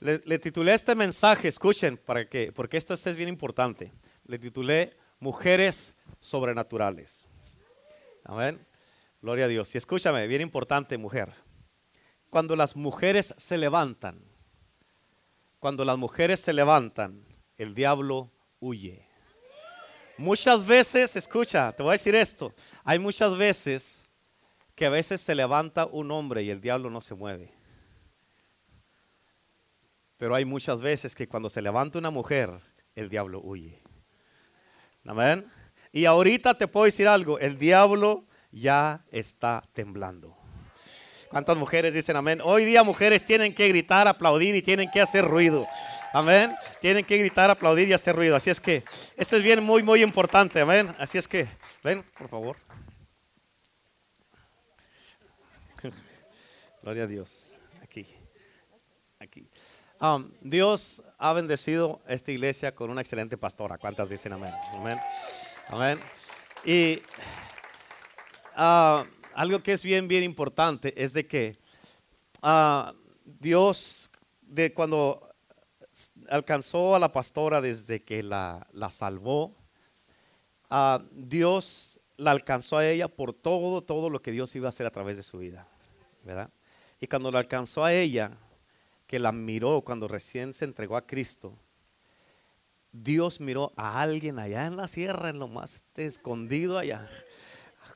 Le, titulé este mensaje, escuchen, para que, porque esto es bien importante. Le titulé Mujeres Sobrenaturales. Amén. Gloria a Dios. Y escúchame, bien importante, mujer. Cuando las mujeres se levantan, cuando las mujeres se levantan, el diablo huye. Muchas veces, escucha, te voy a decir esto, hay muchas veces que a veces se levanta un hombre y el diablo no se mueve. Pero hay muchas veces que cuando se levanta una mujer, el diablo huye. Amén. Y ahorita te puedo decir algo, el diablo ya está temblando. ¿Cuántas mujeres dicen amén? Hoy día mujeres tienen que gritar, aplaudir y tienen que hacer ruido. Amén. Tienen que gritar, aplaudir y hacer ruido. Así es que eso es bien, muy, muy importante. Amén. Así es que, ven, por favor. Gloria a Dios. Um, Dios ha bendecido esta iglesia con una excelente pastora. ¿Cuántas dicen amén? Amén. Amén. Y uh, algo que es bien, bien importante es de que uh, Dios, de cuando alcanzó a la pastora desde que la, la salvó, uh, Dios la alcanzó a ella por todo, todo lo que Dios iba a hacer a través de su vida, ¿verdad? Y cuando la alcanzó a ella, que la miró cuando recién se entregó a Cristo, Dios miró a alguien allá en la sierra, en lo más escondido allá,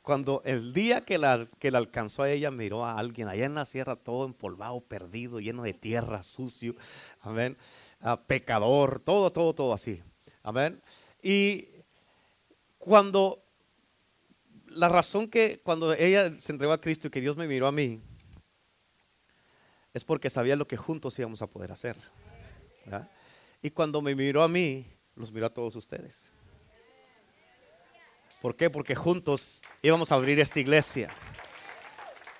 cuando el día que la, que alcanzó a ella, miró a alguien allá en la sierra, todo empolvado, perdido, lleno de tierra, sucio, amén, ah, pecador, todo, todo, todo así, amén. Y cuando, la razón que cuando ella se entregó a Cristo y que Dios me miró a mí, es porque sabía lo que juntos íbamos a poder hacer. Y cuando me miró a mí, los miró a todos ustedes. ¿Por qué? Porque juntos íbamos a abrir esta iglesia.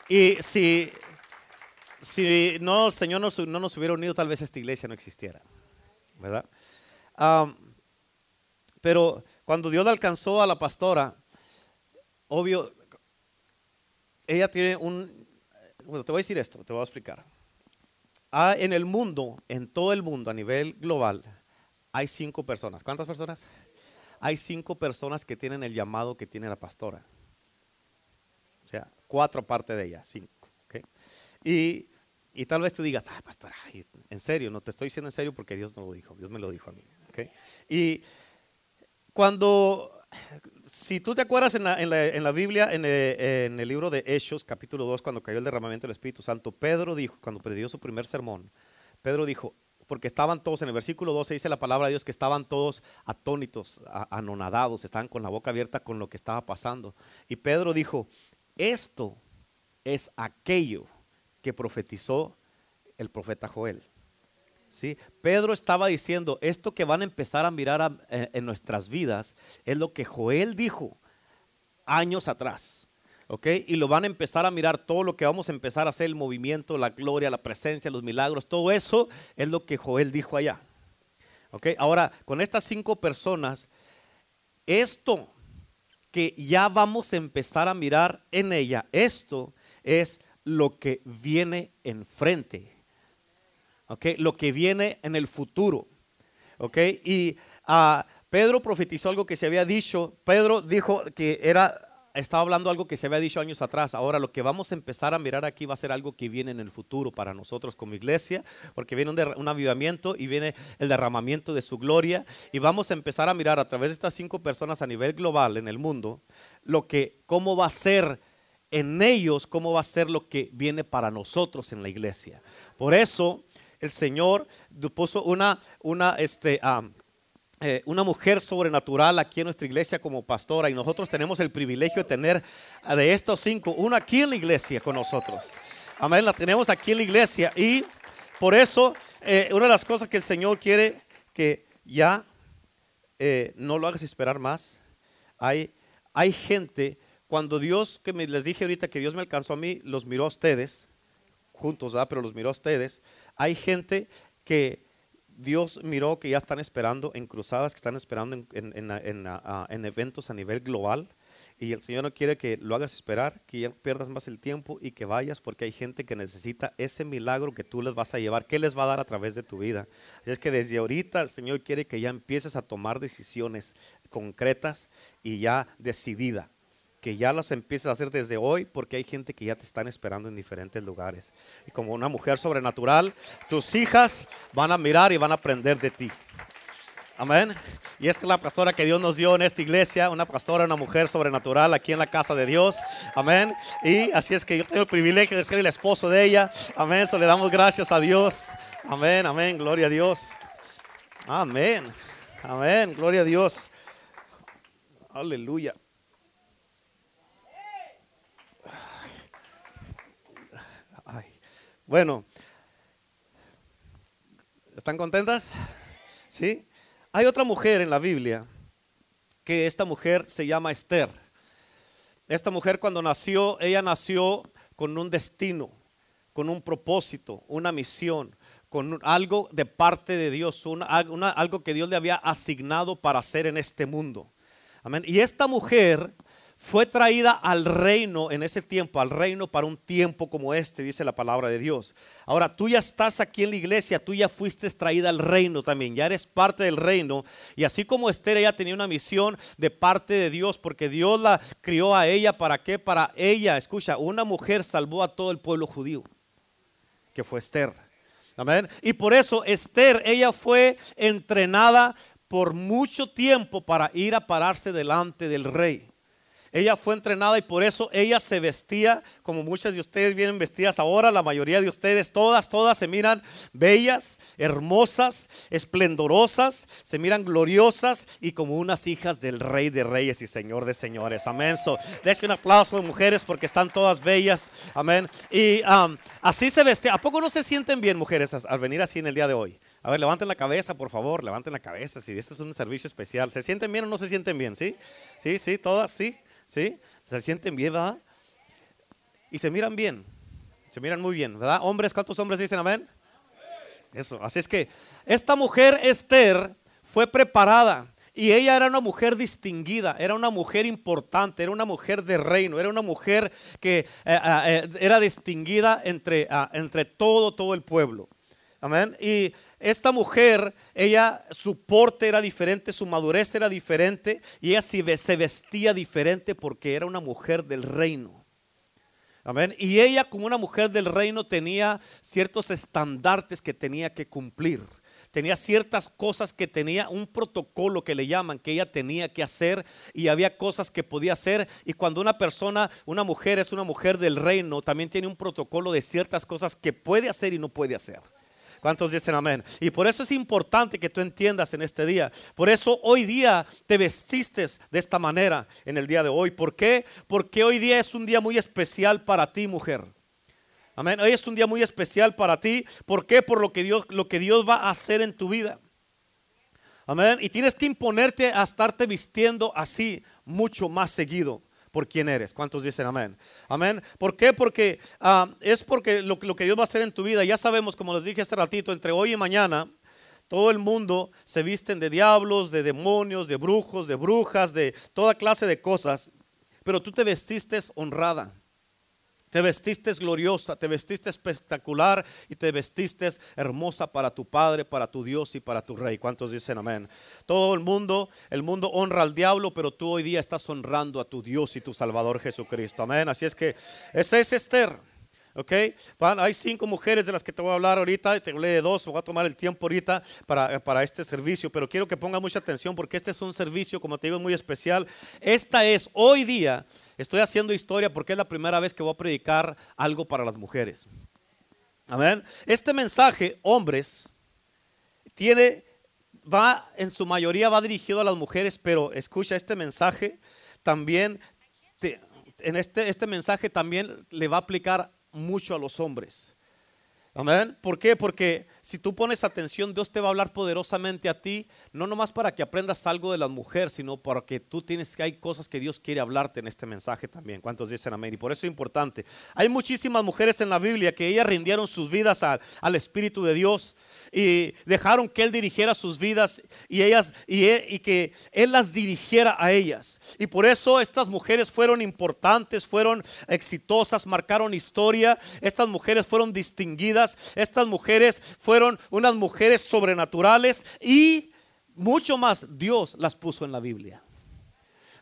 Y si, si no, el Señor no nos hubiera unido, tal vez esta iglesia no existiera. ¿Verdad? pero cuando Dios alcanzó a la pastora, obvio, ella tiene un... Bueno, te voy a decir esto, te voy a explicar. Ah, en el mundo, en todo el mundo, a nivel global, hay cinco personas. ¿Cuántas personas? hay cinco personas que tienen el llamado que tiene la pastora. O sea, cuatro aparte de ella, cinco. Y, tal vez tú digas, ah, pastora, en serio, no te estoy diciendo en serio porque Dios no lo dijo, Dios me lo dijo a mí. Y cuando, si tú te acuerdas en la, Biblia, en el, en el, libro de Hechos, capítulo 2, cuando cayó el derramamiento del Espíritu Santo, Pedro dijo, cuando predió su primer sermón, Pedro dijo, porque estaban todos, en el versículo 12 dice la palabra de Dios que estaban todos atónitos, anonadados, estaban con la boca abierta con lo que estaba pasando. Y Pedro dijo, esto es aquello que profetizó el profeta Joel. ¿Sí? Pedro estaba diciendo, esto que van a empezar a mirar eh, en nuestras vidas es lo que Joel dijo años atrás. ¿ok? Y lo van a empezar a mirar todo lo que vamos a empezar a hacer, el movimiento, la gloria, la presencia, los milagros, todo eso es lo que Joel dijo allá. ¿ok? Ahora, con estas cinco personas, esto que ya vamos a empezar a mirar en ella, esto es lo que viene enfrente. Lo que viene en el futuro. ¿ok? Y uh, Pedro profetizó algo que se había dicho. Pedro dijo que era estaba hablando algo que se había dicho años atrás. Ahora lo que vamos a empezar a mirar aquí va a ser algo que viene en el futuro para nosotros como iglesia, porque viene un, avivamiento y viene el derramamiento de su gloria. Y vamos a empezar a mirar a través de estas cinco personas a nivel global en el mundo, lo que, cómo va a ser en ellos, cómo va a ser lo que viene para nosotros en la iglesia. Por eso el Señor puso una, una, este, eh, una mujer sobrenatural aquí en nuestra iglesia como pastora y nosotros tenemos el privilegio de tener de estos cinco, una aquí en la iglesia con nosotros. Amén, la tenemos aquí en la iglesia y por eso eh, una de las cosas que el Señor quiere que ya eh, no lo hagas esperar más. Hay, hay gente, cuando Dios, que me, les dije ahorita que Dios me alcanzó a mí, los miró a ustedes, juntos, ¿verdad? pero los miró a ustedes. Hay gente que Dios miró que ya están esperando en cruzadas, que están esperando en, eventos a nivel global. Y el Señor no quiere que lo hagas esperar, que ya pierdas más el tiempo y que vayas porque hay gente que necesita ese milagro que tú les vas a llevar. ¿Qué les va a dar a través de tu vida? es que desde ahorita el Señor quiere que ya empieces a tomar decisiones concretas y ya decidida. Que ya las empieces a hacer desde hoy porque hay gente que ya te están esperando en diferentes lugares. Y como una mujer sobrenatural, tus hijas van a mirar y van a aprender de ti. Amén. Y es que la pastora que Dios nos dio en esta iglesia, una pastora, una mujer sobrenatural aquí en la casa de Dios. Amén. Y así es que yo tengo el privilegio de ser el esposo de ella. Amén. So le damos gracias a Dios. Amén, amén. Gloria a Dios. Amén. Amén. Gloria a Dios. Aleluya. Bueno, ¿están contentas? ¿Sí? Hay otra mujer en la Biblia que esta mujer se llama Esther. Esta mujer cuando nació, ella nació con un destino, con un propósito, una misión, con algo de parte de Dios, algo que Dios le había asignado para hacer en este mundo. Amén. Y esta mujer fue traída al reino en ese tiempo, al reino para un tiempo como este, dice la palabra de Dios. Ahora, tú ya estás aquí en la iglesia, tú ya fuiste traída al reino también, ya eres parte del reino. Y así como Esther, ella tenía una misión de parte de Dios, porque Dios la crió a ella, ¿para qué? Para ella, escucha, una mujer salvó a todo el pueblo judío, que fue Esther. Amén. Y por eso Esther, ella fue entrenada por mucho tiempo para ir a pararse delante del rey. Ella fue entrenada y por eso ella se vestía como muchas de ustedes vienen vestidas ahora. La mayoría de ustedes, todas, todas se miran bellas, hermosas, esplendorosas, se miran gloriosas y como unas hijas del Rey de Reyes y Señor de Señores. Amén. So, un aplauso de mujeres porque están todas bellas. Amén. Y um, así se vestía. ¿A poco no se sienten bien, mujeres, al venir así en el día de hoy? A ver, levanten la cabeza, por favor, levanten la cabeza. Si este es un servicio especial, ¿se sienten bien o no se sienten bien? ¿Sí? Sí, sí, todas, sí. ¿Sí? Se sienten bien, ¿verdad? Y se miran bien. Se miran muy bien, ¿verdad? Hombres, ¿cuántos hombres dicen amén? Eso. Así es que esta mujer Esther fue preparada y ella era una mujer distinguida, era una mujer importante, era una mujer de reino, era una mujer que eh, eh, eh, era distinguida entre, ah, entre todo, todo el pueblo. Amén. Y esta mujer, ella, su porte era diferente, su madurez era diferente y ella se vestía diferente porque era una mujer del reino. Amén. Y ella como una mujer del reino tenía ciertos estandartes que tenía que cumplir. Tenía ciertas cosas que tenía, un protocolo que le llaman, que ella tenía que hacer y había cosas que podía hacer. Y cuando una persona, una mujer es una mujer del reino, también tiene un protocolo de ciertas cosas que puede hacer y no puede hacer. ¿Cuántos dicen amén? Y por eso es importante que tú entiendas en este día. Por eso hoy día te vestiste de esta manera en el día de hoy. ¿Por qué? Porque hoy día es un día muy especial para ti, mujer. Amén. Hoy es un día muy especial para ti. ¿Por qué? Por lo que Dios, lo que Dios va a hacer en tu vida. Amén. Y tienes que imponerte a estarte vistiendo así mucho más seguido por quién eres. ¿Cuántos dicen amén? Amén. ¿Por qué? Porque ah, es porque lo, lo, que Dios va a hacer en tu vida, ya sabemos, como les dije hace ratito, entre hoy y mañana, todo el mundo se visten de diablos, de demonios, de brujos, de brujas, de toda clase de cosas, pero tú te vestiste honrada. Te vestiste gloriosa, te vestiste espectacular y te vestiste hermosa para tu Padre, para tu Dios y para tu Rey. ¿Cuántos dicen amén? Todo el mundo, el mundo honra al diablo, pero tú hoy día estás honrando a tu Dios y tu Salvador Jesucristo. Amén. Así es que ese es Esther. ¿Ok? Hay cinco mujeres de las que te voy a hablar ahorita, te hablé de dos, voy a tomar el tiempo ahorita para, para este servicio, pero quiero que ponga mucha atención porque este es un servicio, como te digo, muy especial. Esta es hoy día Estoy haciendo historia porque es la primera vez que voy a predicar algo para las mujeres. Amén. Este mensaje, hombres, tiene, va, en su mayoría va dirigido a las mujeres, pero escucha, este mensaje también, en este, este mensaje también le va a aplicar mucho a los hombres. Amén. ¿Por qué? Porque si tú pones atención, Dios te va a hablar poderosamente a ti, no nomás para que aprendas algo de las mujeres, sino para que tú tienes que hay cosas que Dios quiere hablarte en este mensaje también. ¿Cuántos dicen amén? Y por eso es importante. Hay muchísimas mujeres en la Biblia que ellas rindieron sus vidas al, al Espíritu de Dios y dejaron que Él dirigiera sus vidas y, ellas, y, y, que Él las dirigiera a ellas. Y por eso estas mujeres fueron importantes, fueron exitosas, marcaron historia. Estas mujeres fueron distinguidas. Estas mujeres fueron unas mujeres sobrenaturales y mucho más Dios las puso en la Biblia.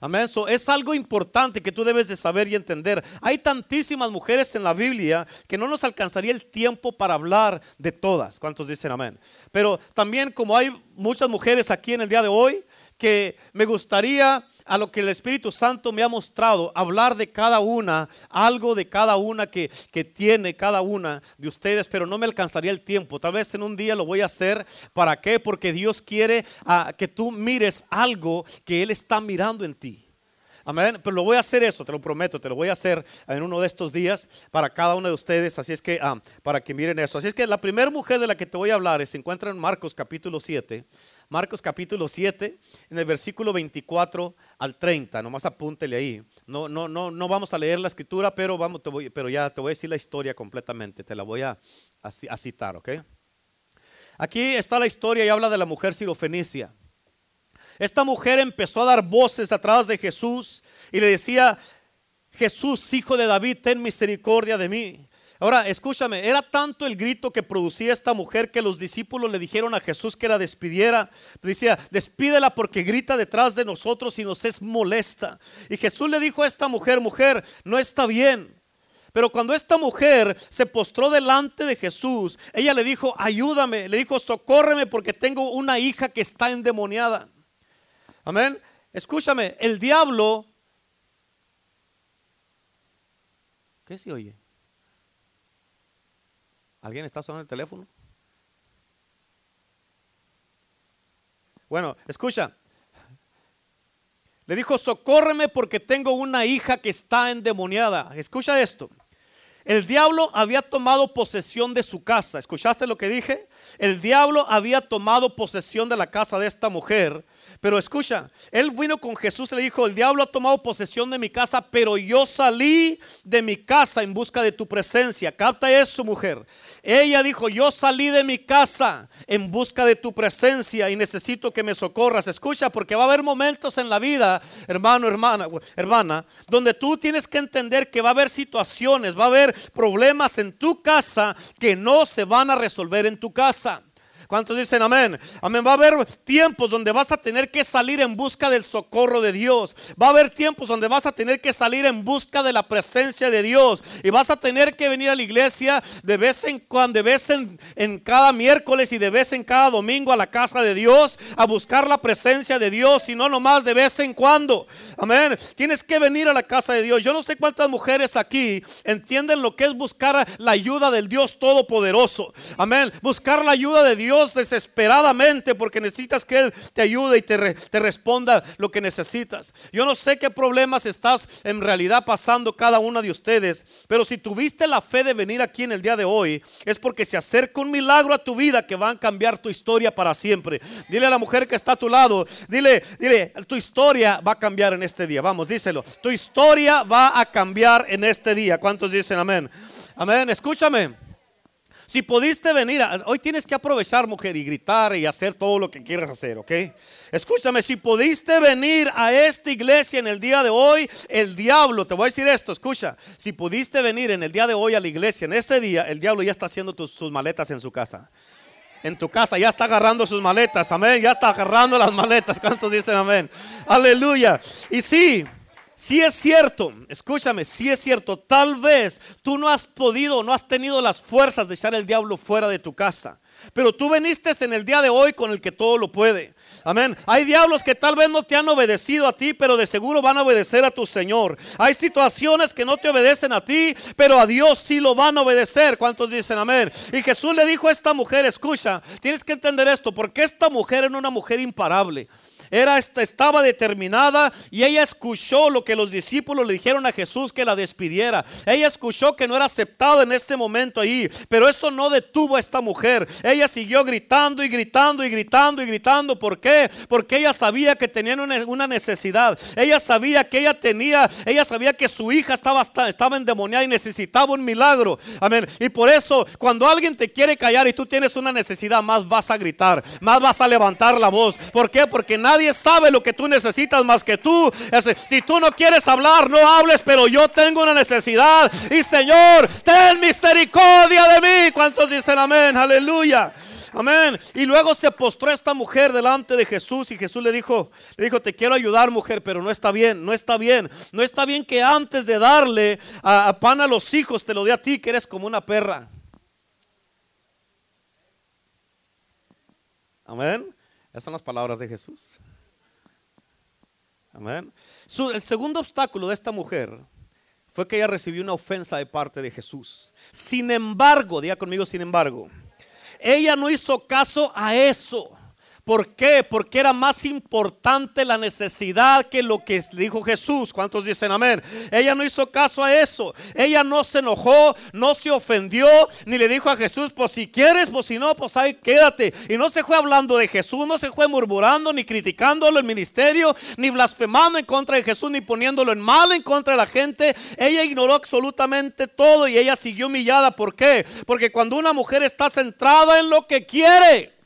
Amén. Eso es algo importante que tú debes de saber y entender. Hay tantísimas mujeres en la Biblia que no nos alcanzaría el tiempo para hablar de todas. ¿Cuántos dicen amén? Pero también como hay muchas mujeres aquí en el día de hoy, que me gustaría a lo que el Espíritu Santo me ha mostrado, hablar de cada una, algo de cada una que, que, tiene cada una de ustedes, pero no me alcanzaría el tiempo. Tal vez en un día lo voy a hacer. ¿Para qué? Porque Dios quiere uh, que tú mires algo que Él está mirando en ti. Amén. Pero lo voy a hacer eso, te lo prometo, te lo voy a hacer en uno de estos días para cada uno de ustedes. Así es que, ah, para que miren eso. Así es que la primera mujer de la que te voy a hablar se encuentra en Marcos capítulo 7. Marcos capítulo 7, en el versículo 24 al 30, nomás apúntele ahí. No, no, no, no vamos a leer la escritura, pero, vamos, pero ya te voy a decir la historia completamente, te la voy a, a, a citar, ¿ok? Aquí está la historia y habla de la mujer sirofenicia. Esta mujer empezó a dar voces atrás de Jesús y le decía, Jesús, hijo de David, ten misericordia de mí. Ahora, escúchame, era tanto el grito que producía esta mujer que los discípulos le dijeron a Jesús que la despidiera. Decía, despídela porque grita detrás de nosotros y nos es molesta. Y Jesús le dijo a esta mujer, mujer, no está bien. Pero cuando esta mujer se postró delante de Jesús, ella le dijo, ayúdame, le dijo, socórreme porque tengo una hija que está endemoniada. Amén. Escúchame, el diablo... ¿Qué se oye? ¿Alguien está sonando el teléfono? Bueno, escucha. Le dijo, socórreme porque tengo una hija que está endemoniada. Escucha esto. El diablo había tomado posesión de su casa. ¿Escuchaste lo que dije? El diablo había tomado posesión de la casa de esta mujer pero escucha, él vino con Jesús y le dijo, el diablo ha tomado posesión de mi casa, pero yo salí de mi casa en busca de tu presencia. Capta eso, mujer. Ella dijo, yo salí de mi casa en busca de tu presencia y necesito que me socorras. Escucha, porque va a haber momentos en la vida, hermano, hermana, hermana, donde tú tienes que entender que va a haber situaciones, va a haber problemas en tu casa que no se van a resolver en tu casa. ¿Cuántos dicen amén? Amén. Va a haber tiempos donde vas a tener que salir en busca del socorro de Dios. Va a haber tiempos donde vas a tener que salir en busca de la presencia de Dios. Y vas a tener que venir a la iglesia de vez en cuando, de vez en, cada miércoles y de vez en cada domingo a la casa de Dios a buscar la presencia de Dios y no nomás de vez en cuando. Amén. Tienes que venir a la casa de Dios. Yo no sé cuántas mujeres aquí entienden lo que es buscar la ayuda del Dios Todopoderoso. Amén. Buscar la ayuda de Dios desesperadamente porque necesitas que Él te ayude y te, te responda lo que necesitas. Yo no sé qué problemas estás en realidad pasando cada una de ustedes, pero si tuviste la fe de venir aquí en el día de hoy, es porque se acerca un milagro a tu vida que va a cambiar tu historia para siempre. Dile a la mujer que está a tu lado, dile, dile, tu historia va a cambiar en este día. Vamos, díselo. Tu historia va a cambiar en este día. ¿Cuántos dicen amén? Amén. Escúchame. Si pudiste venir, hoy tienes que aprovechar, mujer, y gritar y hacer todo lo que quieras hacer, ¿ok? Escúchame, si pudiste venir a esta iglesia en el día de hoy, el diablo, te voy a decir esto, escucha, si pudiste venir en el día de hoy a la iglesia, en este día, el diablo ya está haciendo sus maletas en su casa en tu casa, ya está agarrando sus maletas, amén, ya está agarrando las maletas, ¿cuántos dicen amén? Aleluya. Y sí, si es cierto, escúchame, si es cierto, tal vez tú no has podido, no has tenido las fuerzas de echar el diablo fuera de tu casa. Pero tú veniste en el día de hoy con el que todo lo puede. Amén. Hay diablos que tal vez no te han obedecido a ti, pero de seguro van a obedecer a tu Señor. Hay situaciones que no te obedecen a ti, pero a Dios sí lo van a obedecer. ¿Cuántos dicen amén? Y Jesús le dijo a esta mujer, escucha, tienes que entender esto, porque esta mujer era una mujer imparable. Era, estaba determinada y ella escuchó lo que los discípulos le dijeron a Jesús que la despidiera. Ella escuchó que no era aceptada en este momento ahí, pero eso no detuvo a esta mujer. Ella siguió gritando y gritando y gritando y gritando. ¿Por qué? Porque ella sabía que tenían una necesidad. Ella sabía que ella tenía, ella sabía que su hija estaba, estaba endemoniada y necesitaba un milagro. Amén. Y por eso, cuando alguien te quiere callar y tú tienes una necesidad, más vas a gritar, más vas a levantar la voz. ¿Por qué? Porque nadie sabe lo que tú necesitas más que tú. Si tú no quieres hablar, no hables, pero yo tengo una necesidad. Y Señor, ten misericordia de mí. ¿Cuántos dicen amén? Aleluya. Amén. Y luego se postró esta mujer delante de Jesús y Jesús le dijo, le dijo, te quiero ayudar mujer, pero no está bien, no está bien. No está bien que antes de darle a, pan a los hijos te lo dé a ti, que eres como una perra. Amén. Esas son las palabras de Jesús. El segundo obstáculo de esta mujer fue que ella recibió una ofensa de parte de Jesús. Sin embargo, diga conmigo, sin embargo, ella no hizo caso a eso. ¿Por qué? Porque era más importante la necesidad que lo que dijo Jesús. ¿Cuántos dicen amén? Ella no hizo caso a eso. Ella no se enojó, no se ofendió, ni le dijo a Jesús, pues si quieres, pues si no, pues ahí quédate. Y no se fue hablando de Jesús, no se fue murmurando, ni criticándolo el ministerio, ni blasfemando en contra de Jesús, ni poniéndolo en mal en contra de la gente. Ella ignoró absolutamente todo y ella siguió humillada. ¿Por qué? Porque cuando una mujer está centrada en lo que quiere,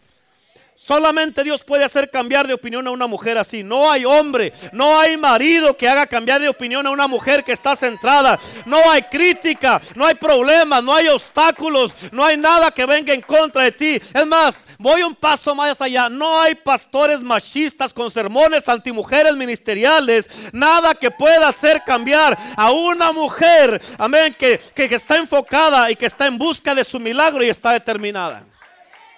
Solamente Dios puede hacer cambiar de opinión a una mujer así. No hay hombre, no hay marido que haga cambiar de opinión a una mujer que está centrada. No hay crítica, no hay problemas, no hay obstáculos, no hay nada que venga en contra de ti. Es más, voy un paso más allá. No hay pastores machistas con sermones antimujeres ministeriales. Nada que pueda hacer cambiar a una mujer, amén, que, que, que está enfocada y que está en busca de su milagro y está determinada.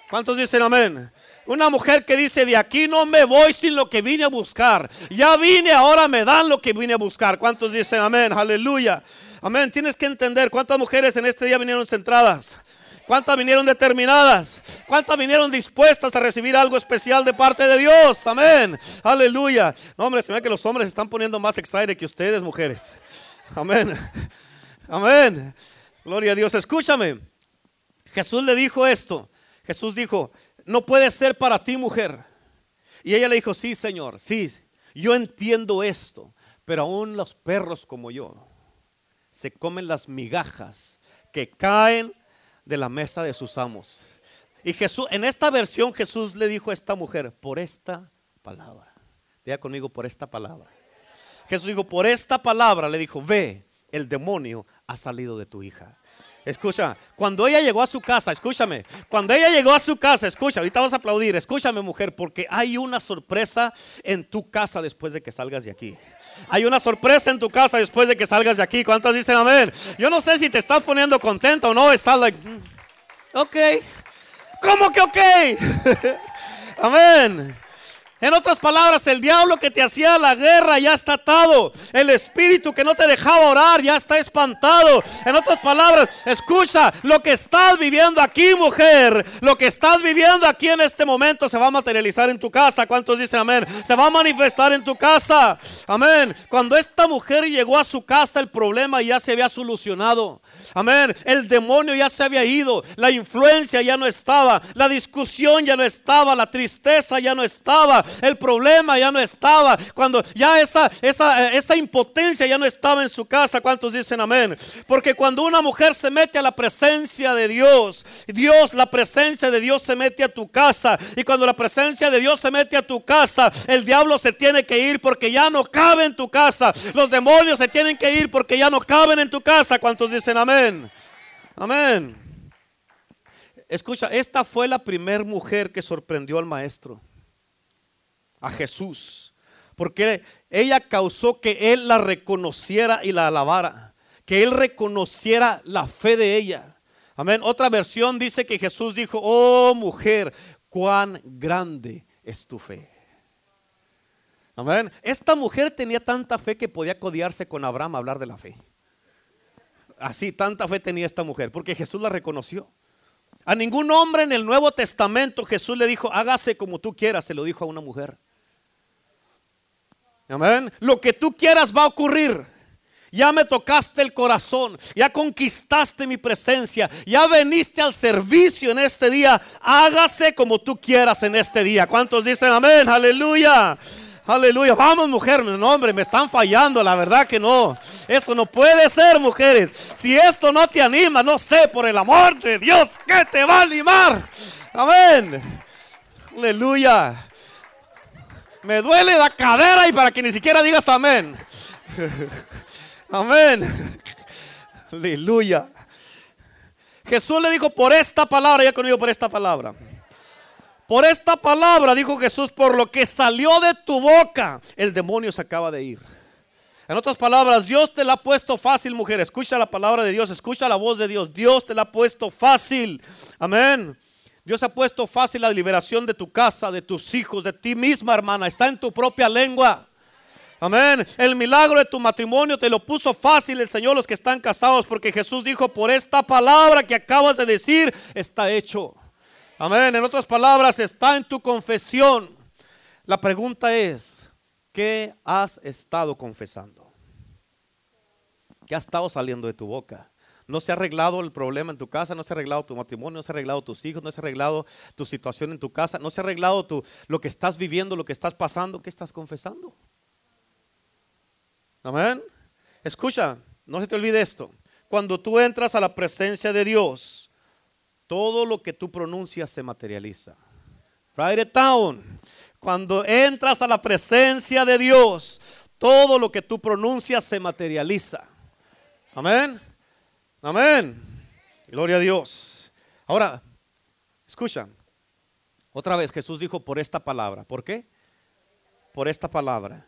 ¿Cuántos dicen amén? Una mujer que dice, de aquí no me voy sin lo que vine a buscar. Ya vine, ahora me dan lo que vine a buscar. ¿Cuántos dicen amén? Aleluya. Amén. Tienes que entender cuántas mujeres en este día vinieron centradas. ¿Cuántas vinieron determinadas? ¿Cuántas vinieron dispuestas a recibir algo especial de parte de Dios? Amén. Aleluya. No, hombre, se ve que los hombres se están poniendo más excited que ustedes, mujeres. Amén. Amén. Gloria a Dios. Escúchame. Jesús le dijo esto. Jesús dijo, no puede ser para ti, mujer. Y ella le dijo, sí, Señor, sí, yo entiendo esto, pero aún los perros como yo se comen las migajas que caen de la mesa de sus amos. Y Jesús, en esta versión Jesús le dijo a esta mujer, por esta palabra. Diga conmigo, por esta palabra. Jesús dijo, por esta palabra le dijo, ve, el demonio ha salido de tu hija. Escucha, cuando ella llegó a su casa, escúchame, cuando ella llegó a su casa, escucha, ahorita vas a aplaudir, escúchame mujer, porque hay una sorpresa en tu casa después de que salgas de aquí. Hay una sorpresa en tu casa después de que salgas de aquí. ¿Cuántas dicen amén? Yo no sé si te estás poniendo contento o no, estás like, mm, ok, ¿cómo que ok? amén. En otras palabras, el diablo que te hacía la guerra ya está atado. El espíritu que no te dejaba orar ya está espantado. En otras palabras, escucha, lo que estás viviendo aquí, mujer, lo que estás viviendo aquí en este momento se va a materializar en tu casa. ¿Cuántos dicen amén? Se va a manifestar en tu casa. Amén. Cuando esta mujer llegó a su casa, el problema ya se había solucionado. Amén. El demonio ya se había ido. La influencia ya no estaba. La discusión ya no estaba. La tristeza ya no estaba el problema ya no estaba, cuando ya esa, esa, esa impotencia ya no estaba en su casa. ¿Cuántos dicen amén? Porque cuando una mujer se mete a la presencia de Dios, Dios, la presencia de Dios se mete a tu casa. Y cuando la presencia de Dios se mete a tu casa, el diablo se tiene que ir porque ya no cabe en tu casa. Los demonios se tienen que ir porque ya no caben en tu casa. ¿Cuántos dicen amén? Amén. Escucha, esta fue la primer mujer que sorprendió al maestro a Jesús, porque ella causó que él la reconociera y la alabara, que él reconociera la fe de ella. Amén. Otra versión dice que Jesús dijo, oh mujer, cuán grande es tu fe. Amén. Esta mujer tenía tanta fe que podía codiarse con Abraham a hablar de la fe. Así, tanta fe tenía esta mujer, porque Jesús la reconoció. A ningún hombre en el Nuevo Testamento Jesús le dijo, hágase como tú quieras, se lo dijo a una mujer. Amén. Lo que tú quieras va a ocurrir. Ya me tocaste el corazón, ya conquistaste mi presencia, ya veniste al servicio en este día. Hágase como tú quieras en este día. ¿Cuántos dicen amén? Aleluya. Aleluya. Vamos, mujer. No, hombre, me están fallando. La verdad que no. Esto no puede ser, mujeres. Si esto no te anima, no sé, por el amor de Dios, ¿qué te va a animar? Amén. Aleluya. Me duele la cadera y para que ni siquiera digas amén. Amén. Aleluya. Jesús le dijo por esta palabra, ya conmigo por esta palabra. Por esta palabra, dijo Jesús, por lo que salió de tu boca, el demonio se acaba de ir. En otras palabras, Dios te la ha puesto fácil, mujer. Escucha la palabra de Dios, escucha la voz de Dios. Dios te la ha puesto fácil. Amén. Dios ha puesto fácil la liberación de tu casa, de tus hijos, de ti misma, hermana. Está en tu propia lengua. Amén. El milagro de tu matrimonio te lo puso fácil el Señor los que están casados porque Jesús dijo, por esta palabra que acabas de decir, está hecho. Amén. En otras palabras, está en tu confesión. La pregunta es, ¿qué has estado confesando? ¿Qué ha estado saliendo de tu boca? No se ha arreglado el problema en tu casa, no se ha arreglado tu matrimonio, no se ha arreglado tus hijos, no se ha arreglado tu situación en tu casa, no se ha arreglado lo que estás viviendo, lo que estás pasando. ¿Qué estás confesando? Amén. Escucha, no se te olvide esto. Cuando tú entras a la presencia de Dios, todo lo que tú pronuncias se materializa. Write it down. Cuando entras a la presencia de Dios, todo lo que tú pronuncias se materializa. Amén. Amén. Gloria a Dios. Ahora, escucha. Otra vez Jesús dijo por esta palabra. ¿Por qué? Por esta palabra.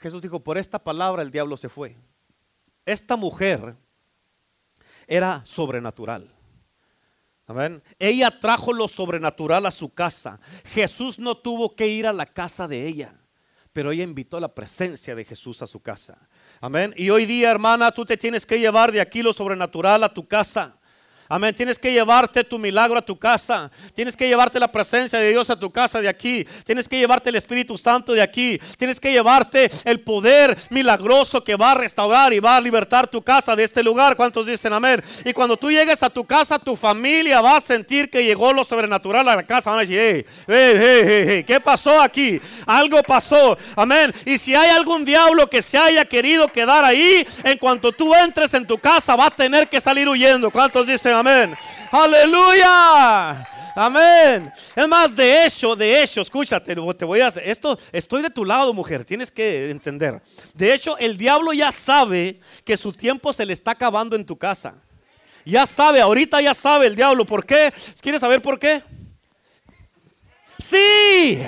Jesús dijo, por esta palabra el diablo se fue. Esta mujer era sobrenatural. Ella trajo lo sobrenatural a su casa. Jesús no tuvo que ir a la casa de ella, pero ella invitó la presencia de Jesús a su casa. Amén. Y hoy día, hermana, tú te tienes que llevar de aquí lo sobrenatural a tu casa. Amén. Tienes que llevarte tu milagro a tu casa. Tienes que llevarte la presencia de Dios a tu casa de aquí. Tienes que llevarte el Espíritu Santo de aquí. Tienes que llevarte el poder milagroso que va a restaurar y va a libertar tu casa de este lugar. ¿Cuántos dicen amén? Y cuando tú llegues a tu casa, tu familia va a sentir que llegó lo sobrenatural a la casa. Van a decir, ¿qué pasó aquí? Algo pasó. Amén. Y si hay algún diablo que se haya querido quedar ahí, en cuanto tú entres en tu casa, va a tener que salir huyendo. ¿Cuántos dicen. Aleluya. Amén. Es más, de hecho, de hecho, escúchate, te voy a esto, estoy de tu lado, mujer, tienes que entender. De hecho, el diablo ya sabe que su tiempo se le está acabando en tu casa. Ya sabe, ahorita ya sabe el diablo. ¿Por qué? ¿Quieres saber por qué? Sí,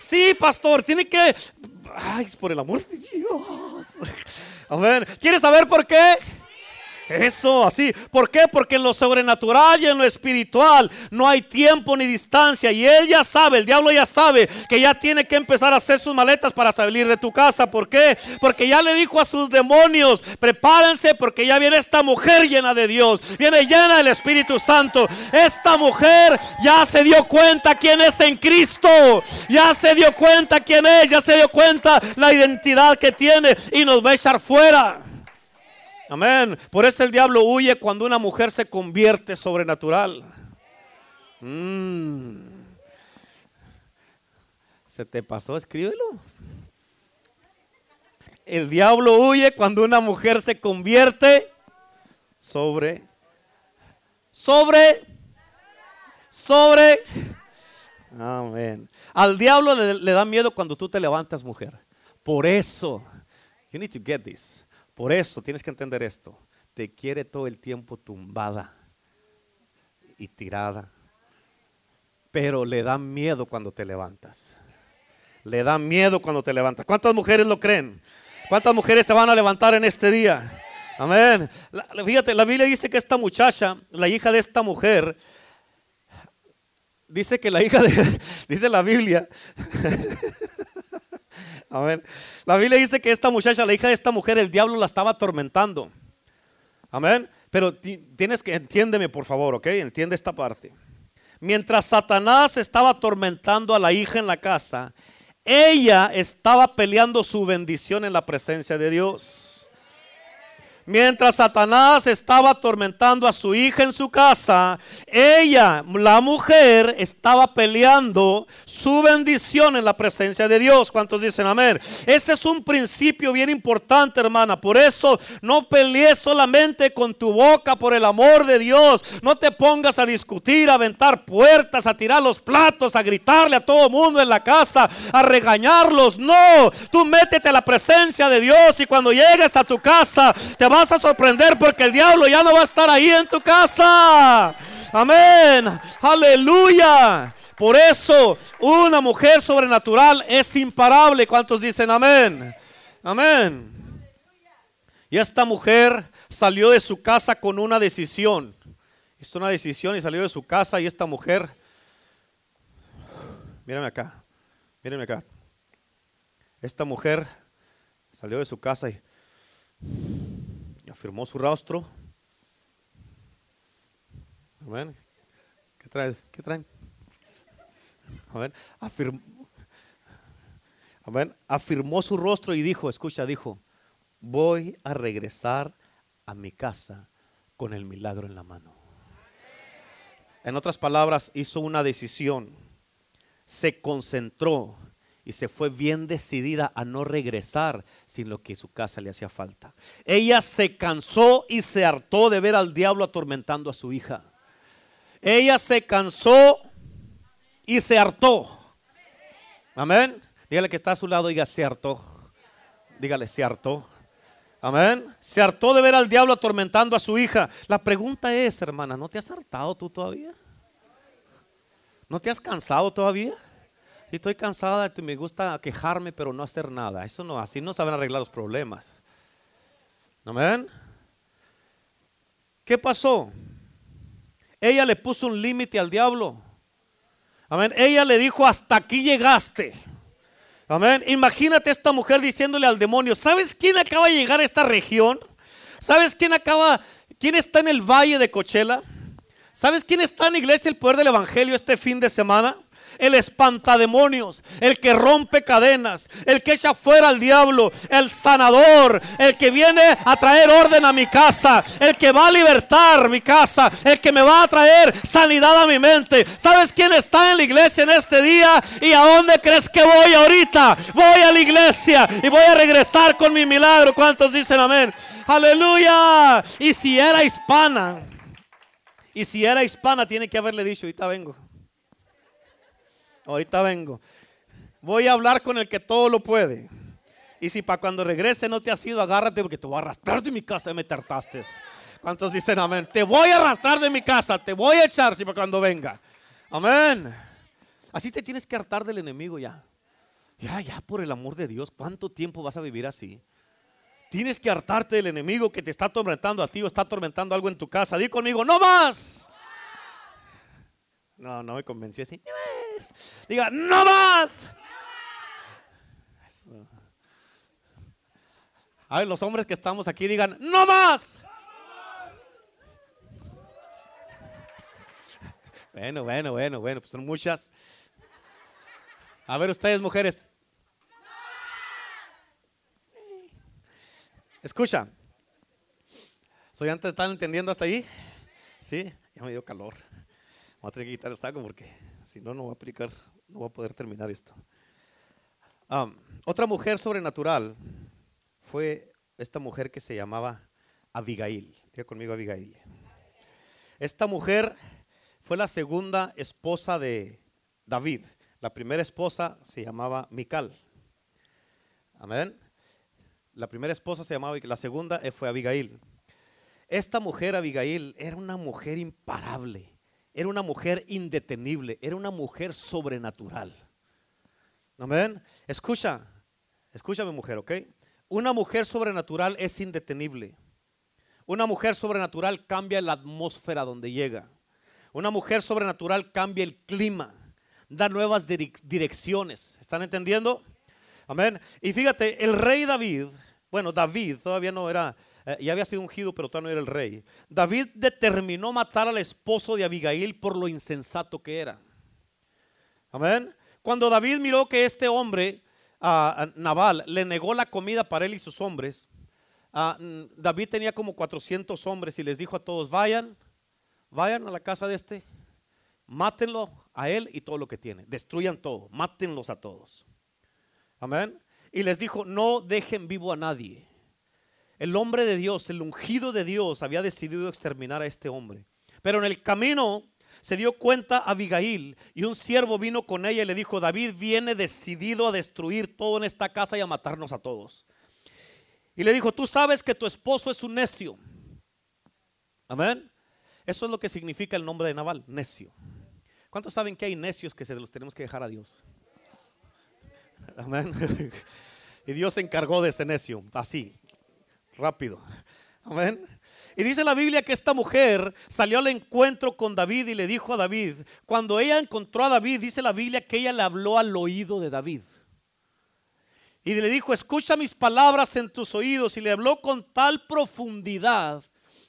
sí, pastor, tiene que. Ay, por el amor de Dios. A ¿quieres saber por qué? Eso, así. ¿Por qué? Porque en lo sobrenatural y en lo espiritual no hay tiempo ni distancia. Y él ya sabe, el diablo ya sabe que ya tiene que empezar a hacer sus maletas para salir de tu casa. ¿Por qué? Porque ya le dijo a sus demonios, prepárense porque ya viene esta mujer llena de Dios. Viene llena del Espíritu Santo. Esta mujer ya se dio cuenta quién es en Cristo. Ya se dio cuenta quién es. Ya se dio cuenta la identidad que tiene y nos va a echar fuera. Amén. Por eso el diablo huye cuando una mujer se convierte sobrenatural. Mm. ¿Se te pasó? Escríbelo. El diablo huye cuando una mujer se convierte sobre, sobre, sobre. Amén. Al diablo le, le da miedo cuando tú te levantas, mujer. Por eso, you need to get this. Por eso tienes que entender esto. Te quiere todo el tiempo tumbada y tirada. Pero le da miedo cuando te levantas. Le da miedo cuando te levantas. ¿Cuántas mujeres lo creen? ¿Cuántas mujeres se van a levantar en este día? Amén. fíjate, la Biblia dice que esta muchacha, la hija de esta mujer, dice que la hija de, dice la Biblia, Amén. La Biblia dice que esta muchacha, la hija de esta mujer, el diablo la estaba atormentando. Amén. Pero tienes que, entiéndeme por favor, ¿ok? Entiende esta parte. Mientras Satanás estaba atormentando a la hija en la casa, ella estaba peleando su bendición en la presencia de Dios. Mientras Satanás estaba atormentando a su hija en su casa, ella, la mujer, estaba peleando su bendición en la presencia de Dios. ¿Cuántos dicen amén? Ese es un principio bien importante, hermana. Por eso no pelees solamente con tu boca por el amor de Dios. No te pongas a discutir, a aventar puertas, a tirar los platos, a gritarle a todo mundo en la casa, a regañarlos. No, tú métete a la presencia de Dios y cuando llegues a tu casa te vas a sorprender porque el diablo ya no va a estar ahí en tu casa. Amén. Aleluya. Por eso una mujer sobrenatural es imparable. ¿Cuántos dicen amén? Amén. Y esta mujer salió de su casa con una decisión. Hizo una decisión y salió de su casa y esta mujer, mírame acá, mírame acá. Esta mujer salió de su casa y afirmó su rostro. Amén. ¿Qué traes? ¿Qué traen? Amén. Afirmó. Afirmó su rostro y dijo, escucha, dijo, voy a regresar a mi casa con el milagro en la mano. En otras palabras, hizo una decisión, se concentró y se fue bien decidida a no regresar sin lo que su casa le hacía falta. Ella se cansó y se hartó de ver al diablo atormentando a su hija. Ella se cansó y se hartó. Amén. Dígale que está a su lado, diga, se hartó. Dígale, se hartó. Amén. Se hartó de ver al diablo atormentando a su hija. La pregunta es, hermana, ¿no te has hartado tú todavía? ¿No te has cansado todavía? Si estoy cansada, me gusta quejarme, pero no hacer nada. Eso no, así no saben arreglar los problemas. Amén. ¿Qué pasó? Ella le puso un límite al diablo. Amén. Ella le dijo, hasta aquí llegaste. Amén. Imagínate esta mujer diciéndole al demonio, ¿sabes quién acaba de llegar a esta región? ¿Sabes quién acaba, quién está en el valle de Cochela? ¿Sabes quién está en la iglesia el poder del evangelio este fin de semana? El espantademonios, el que rompe cadenas, el que echa fuera al diablo, el sanador, el que viene a traer orden a mi casa, el que va a libertar mi casa, el que me va a traer sanidad a mi mente. ¿Sabes quién está en la iglesia en este día? ¿Y a dónde crees que voy ahorita? Voy a la iglesia y voy a regresar con mi milagro. ¿Cuántos dicen amén? Aleluya. Y si era hispana, y si era hispana, tiene que haberle dicho, ahorita vengo. Ahorita vengo. Voy a hablar con el que todo lo puede. Y si para cuando regrese no te has ido, agárrate porque te voy a arrastrar de mi casa y me tartaste. ¿Cuántos dicen amén? Te voy a arrastrar de mi casa, te voy a echar si para cuando venga. Amén. Así te tienes que hartar del enemigo ya. Ya, ya, por el amor de Dios, ¿cuánto tiempo vas a vivir así? Tienes que hartarte del enemigo que te está atormentando a ti o está atormentando algo en tu casa. Di conmigo, no más. No, no me convenció así. Diga, no más. A ver, los hombres que estamos aquí digan, no más. Bueno, bueno, bueno, bueno, pues son muchas. A ver, ustedes mujeres. Escucha. ¿Soy antes están entendiendo hasta ahí? Sí, ya me dio calor. Voy a tener que quitar el saco porque si no, no voy a aplicar, no voy a poder terminar esto. otra mujer sobrenatural fue esta mujer que se llamaba Abigail. Diga conmigo Abigail. Esta mujer fue la segunda esposa de David. La primera esposa se llamaba Mical. Amén. La primera esposa se llamaba, la segunda fue Abigail. Esta mujer, Abigail, era una mujer imparable. Era una mujer indetenible, era una mujer sobrenatural. Amén. Escucha, escúchame mujer, ¿ok? Una mujer sobrenatural es indetenible. Una mujer sobrenatural cambia la atmósfera donde llega. Una mujer sobrenatural cambia el clima, da nuevas direcciones. ¿Están entendiendo? Amén. Y fíjate, el rey David, bueno, David todavía no era eh, ya había sido ungido, pero todavía no era el rey. David determinó matar al esposo de Abigail por lo insensato que era. Amén. Cuando David miró que este hombre, ah, Naval, le negó la comida para él y sus hombres, ah, mm, David tenía como 400 hombres y les dijo a todos, vayan, vayan a la casa de este, mátenlo a él y todo lo que tiene, destruyan todo, mátenlos a todos. Amén. Y les dijo, no dejen vivo a nadie. El hombre de Dios, el ungido de Dios, había decidido exterminar a este hombre. Pero en el camino se dio cuenta Abigail y un siervo vino con ella y le dijo, David viene decidido a destruir todo en esta casa y a matarnos a todos. Y le dijo, tú sabes que tu esposo es un necio. Amén. Eso es lo que significa el nombre de Naval, necio. ¿Cuántos saben que hay necios que se los tenemos que dejar a Dios? Amén. Y Dios se encargó de ese necio, así, rápido. Amén. Y dice la Biblia que esta mujer salió al encuentro con David y le dijo a David, cuando ella encontró a David, dice la Biblia que ella le habló al oído de David. Y le dijo, escucha mis palabras en tus oídos. Y le habló con tal profundidad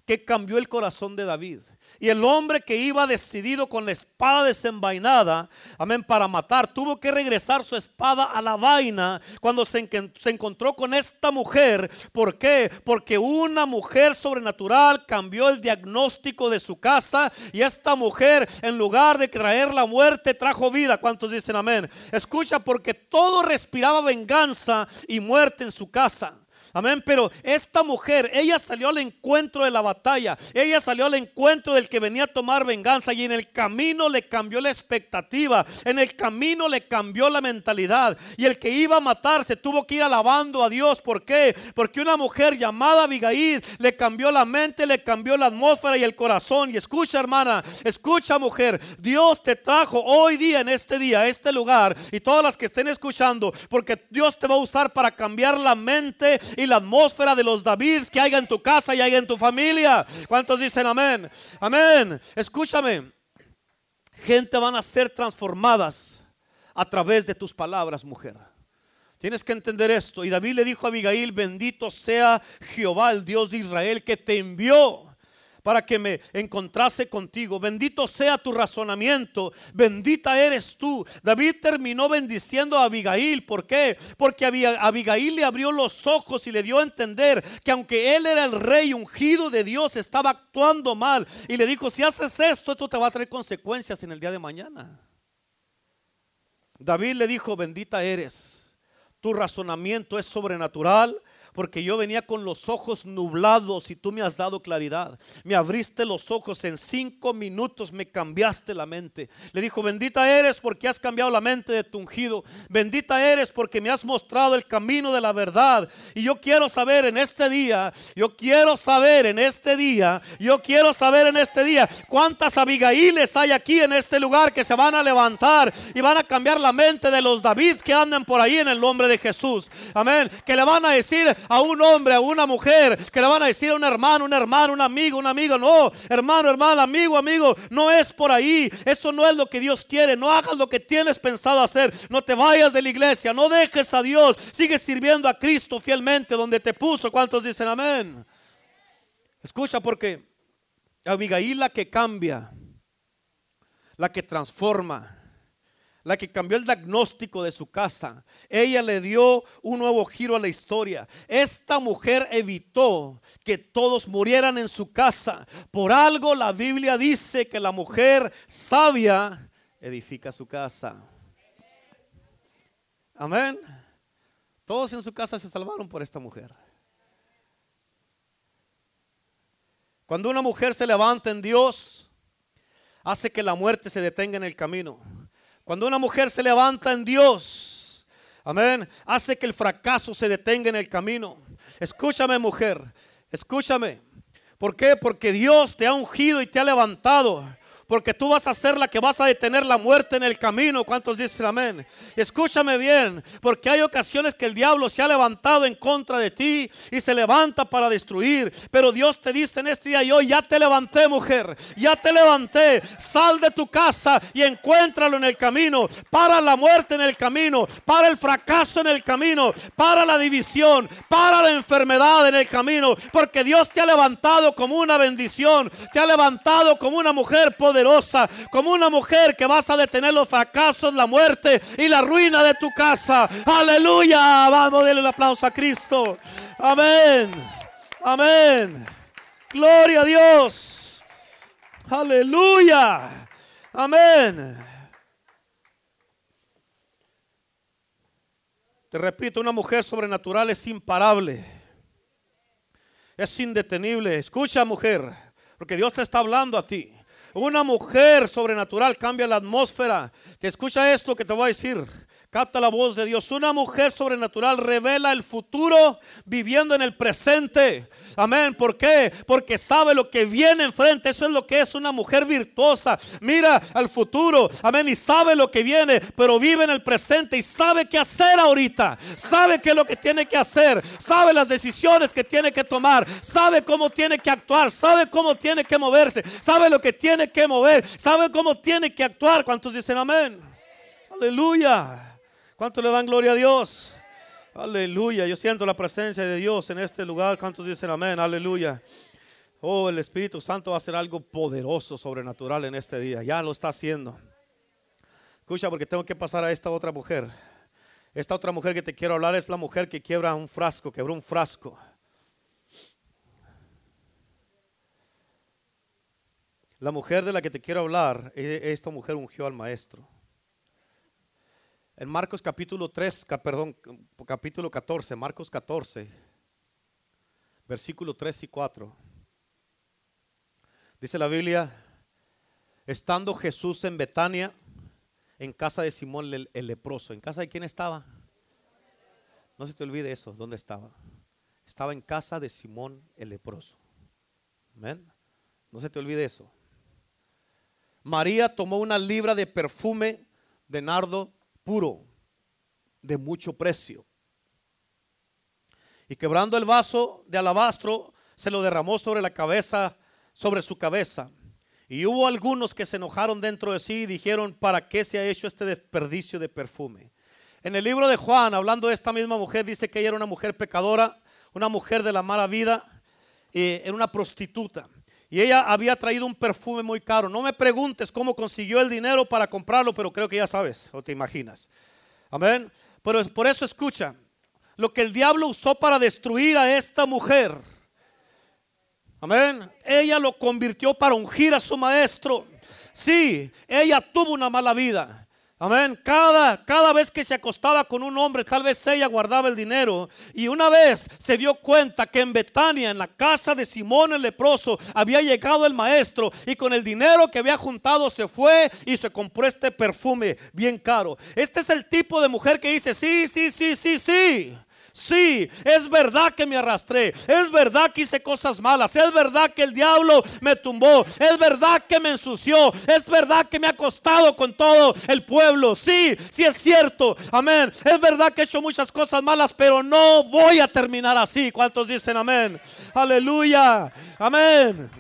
que cambió el corazón de David. Y el hombre que iba decidido con la espada desenvainada, amén, para matar, tuvo que regresar su espada a la vaina cuando se, encontró con esta mujer. ¿Por qué? Porque una mujer sobrenatural cambió el diagnóstico de su casa y esta mujer, en lugar de traer la muerte, trajo vida. ¿Cuántos dicen amén? Escucha, porque todo respiraba venganza y muerte en su casa. Amén. Pero esta mujer, ella salió al encuentro de la batalla. Ella salió al encuentro del que venía a tomar venganza. Y en el camino le cambió la expectativa. En el camino le cambió la mentalidad. Y el que iba a matarse tuvo que ir alabando a Dios. ¿Por qué? Porque una mujer llamada Abigail le cambió la mente, le cambió la atmósfera y el corazón. Y escucha, hermana, escucha, mujer. Dios te trajo hoy día, en este día, a este lugar. Y todas las que estén escuchando, porque Dios te va a usar para cambiar la mente y la atmósfera de los Davids que haya en tu casa y haya en tu familia. ¿Cuántos dicen amén? Amén. Escúchame. Gente van a ser transformadas a través de tus palabras, mujer. Tienes que entender esto. Y David le dijo a Abigail, bendito sea Jehová, el Dios de Israel, que te envió para que me encontrase contigo. Bendito sea tu razonamiento, bendita eres tú. David terminó bendiciendo a Abigail. ¿Por qué? Porque Abigail le abrió los ojos y le dio a entender que aunque él era el rey ungido de Dios, estaba actuando mal. Y le dijo, si haces esto, esto te va a traer consecuencias en el día de mañana. David le dijo, bendita eres. Tu razonamiento es sobrenatural porque yo venía con los ojos nublados y tú me has dado claridad. Me abriste los ojos en cinco minutos, me cambiaste la mente. Le dijo, bendita eres porque has cambiado la mente de tu ungido. Bendita eres porque me has mostrado el camino de la verdad. Y yo quiero saber en este día, yo quiero saber en este día, yo quiero saber en este día cuántas Abigailes hay aquí en este lugar que se van a levantar y van a cambiar la mente de los Davids que andan por ahí en el nombre de Jesús. Amén. Que le van a decir, a un hombre, a una mujer, que le van a decir a un hermano, un hermano, un amigo, un amigo. No, hermano, hermano, amigo, amigo, no es por ahí. Eso no es lo que Dios quiere. No hagas lo que tienes pensado hacer. No te vayas de la iglesia, no dejes a Dios. Sigue sirviendo a Cristo fielmente donde te puso. ¿Cuántos dicen amén? Escucha porque Abigail la que cambia, la que transforma la que cambió el diagnóstico de su casa. Ella le dio un nuevo giro a la historia. Esta mujer evitó que todos murieran en su casa. Por algo la Biblia dice que la mujer sabia edifica su casa. Amén. Todos en su casa se salvaron por esta mujer. Cuando una mujer se levanta en Dios, hace que la muerte se detenga en el camino. Cuando una mujer se levanta en Dios, amén, hace que el fracaso se detenga en el camino. Escúchame mujer, escúchame. ¿Por qué? Porque Dios te ha ungido y te ha levantado porque tú vas a ser la que vas a detener la muerte en el camino. ¿Cuántos dicen amén? Escúchame bien, porque hay ocasiones que el diablo se ha levantado en contra de ti y se levanta para destruir. Pero Dios te dice en este día, yo ya te levanté mujer, ya te levanté. Sal de tu casa y encuéntralo en el camino. Para la muerte en el camino, para el fracaso en el camino, para la división, para la enfermedad en el camino. Porque Dios te ha levantado como una bendición, te ha levantado como una mujer poderosa como una mujer que vas a detener los fracasos, la muerte y la ruina de tu casa. Aleluya. Vamos, denle un aplauso a Cristo. Amén. Amén. Gloria a Dios. Aleluya. Amén. Te repito, una mujer sobrenatural es imparable. Es indetenible. Escucha, mujer, porque Dios te está hablando a ti. Una mujer sobrenatural cambia la atmósfera. Te escucha esto que te voy a decir. Capta la voz de Dios. Una mujer sobrenatural revela el futuro viviendo en el presente. Amén. ¿Por qué? Porque sabe lo que viene enfrente. Eso es lo que es una mujer virtuosa. Mira al futuro. Amén. Y sabe lo que viene, pero vive en el presente y sabe qué hacer ahorita. Sabe qué es lo que tiene que hacer. Sabe las decisiones que tiene que tomar. Sabe cómo tiene que actuar. Sabe cómo tiene que moverse. Sabe lo que tiene que mover. Sabe cómo tiene que actuar. ¿Cuántos dicen amén? Aleluya. ¿Cuánto le dan gloria a Dios? Aleluya. Yo siento la presencia de Dios en este lugar. ¿Cuántos dicen amén? Aleluya. Oh, el Espíritu Santo va a hacer algo poderoso, sobrenatural en este día. Ya lo está haciendo. Escucha, porque tengo que pasar a esta otra mujer. Esta otra mujer que te quiero hablar es la mujer que quiebra un frasco, quebró un frasco. La mujer de la que te quiero hablar, e, esta mujer ungió al maestro. En Marcos capítulo 3, perdón, capítulo 14, Marcos 14, versículo 3 y 4. Dice la Biblia, estando Jesús en Betania, en casa de Simón el, leproso. ¿En casa de quién estaba? No se te olvide eso, ¿dónde estaba? Estaba en casa de Simón el leproso. Amén. No se te olvide eso. María tomó una libra de perfume de nardo puro, de mucho precio. Y quebrando el vaso de alabastro, se lo derramó sobre la cabeza, sobre su cabeza. Y hubo algunos que se enojaron dentro de sí y dijeron, ¿para qué se ha hecho este desperdicio de perfume? En el libro de Juan, hablando de esta misma mujer, dice que ella era una mujer pecadora, una mujer de la mala vida, eh, era una prostituta. Y ella había traído un perfume muy caro. No me preguntes cómo consiguió el dinero para comprarlo, pero creo que ya sabes o te imaginas. Amén. Pero por eso escucha, lo que el diablo usó para destruir a esta mujer. Amén. Ella lo convirtió para ungir a su maestro. Sí, ella tuvo una mala vida. Amén. Cada, cada vez que se acostaba con un hombre, tal vez ella guardaba el dinero. Y una vez se dio cuenta que en Betania, en la casa de Simón el leproso, había llegado el maestro. Y con el dinero que había juntado se fue y se compró este perfume bien caro. Este es el tipo de mujer que dice, sí, sí, sí, sí, sí. Sí, es verdad que me arrastré. Es verdad que hice cosas malas. Es verdad que el diablo me tumbó. Es verdad que me ensució. Es verdad que me ha costado con todo el pueblo. Sí, sí es cierto. Amén. Es verdad que he hecho muchas cosas malas, pero no voy a terminar así. ¿Cuántos dicen amén? Aleluya. Amén.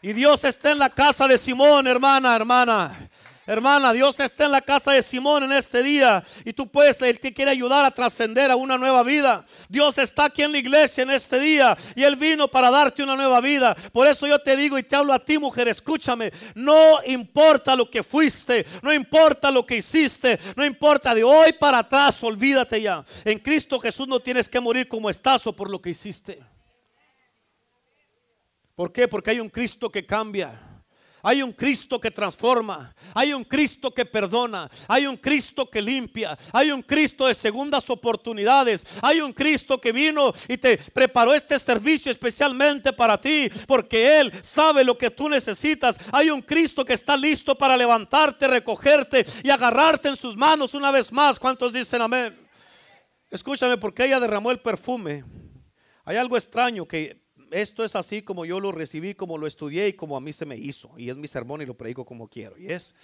Y Dios está en la casa de Simón, hermana, hermana. Hermana, Dios está en la casa de Simón en este día y tú puedes, Él te quiere ayudar a trascender a una nueva vida. Dios está aquí en la iglesia en este día y Él vino para darte una nueva vida. Por eso yo te digo y te hablo a ti, mujer, escúchame. No importa lo que fuiste, no importa lo que hiciste, no importa de hoy para atrás, olvídate ya. En Cristo Jesús no tienes que morir como estás o por lo que hiciste. ¿Por qué? Porque hay un Cristo que cambia. Hay un Cristo que transforma, hay un Cristo que perdona, hay un Cristo que limpia, hay un Cristo de segundas oportunidades, hay un Cristo que vino y te preparó este servicio especialmente para ti, porque Él sabe lo que tú necesitas. Hay un Cristo que está listo para levantarte, recogerte y agarrarte en sus manos una vez más. ¿Cuántos dicen amén? Escúchame, porque ella derramó el perfume. Hay algo extraño que esto es así como yo lo recibí, como lo estudié y como a mí se me hizo. Y es mi sermón y lo predico como quiero. Y es,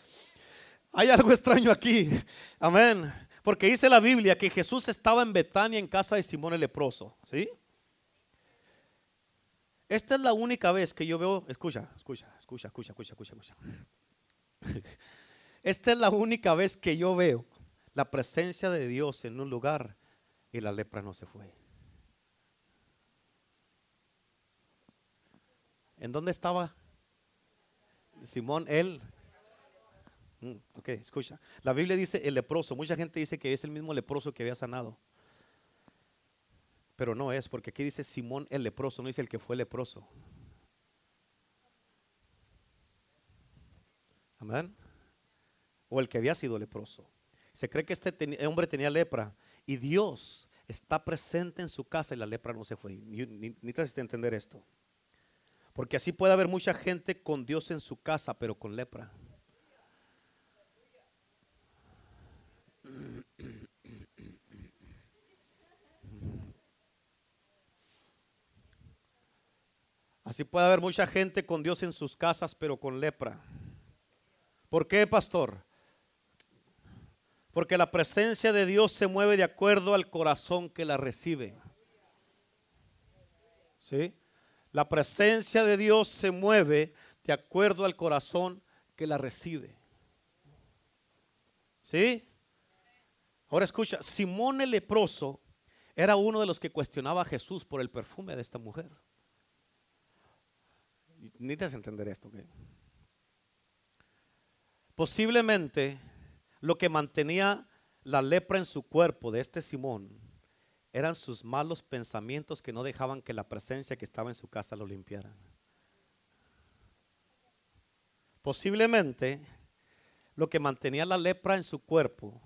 hay algo extraño aquí. Amén. Porque dice la Biblia que Jesús estaba en Betania en casa de Simón el leproso. ¿Sí? Esta es la única vez que yo veo, escucha, escucha, escucha, escucha, escucha, escucha, escucha. Esta es la única vez que yo veo la presencia de Dios en un lugar y la lepra no se fue. ¿En dónde estaba? Simón él. Mm, ok, escucha. La Biblia dice el leproso. Mucha gente dice que es el mismo leproso que había sanado. Pero no es, porque aquí dice Simón el leproso, no dice el que fue leproso. Amén. O el que había sido leproso. Se cree que este hombre tenía lepra y Dios está presente en su casa y la lepra no se fue. Necesitas entender esto. Porque así puede haber mucha gente con Dios en su casa, pero con lepra. Así puede haber mucha gente con Dios en sus casas, pero con lepra. ¿Por qué, pastor? Porque la presencia de Dios se mueve de acuerdo al corazón que la recibe. ¿Sí? La presencia de Dios se mueve de acuerdo al corazón que la recibe. ¿Sí? Ahora escucha, Simón el leproso era uno de los que cuestionaba a Jesús por el perfume de esta mujer. Necesitas entender esto. Posiblemente lo que mantenía la lepra en su cuerpo de este Simón eran sus malos pensamientos que no dejaban que la presencia que estaba en su casa lo limpiara. Posiblemente lo que mantenía la lepra en su cuerpo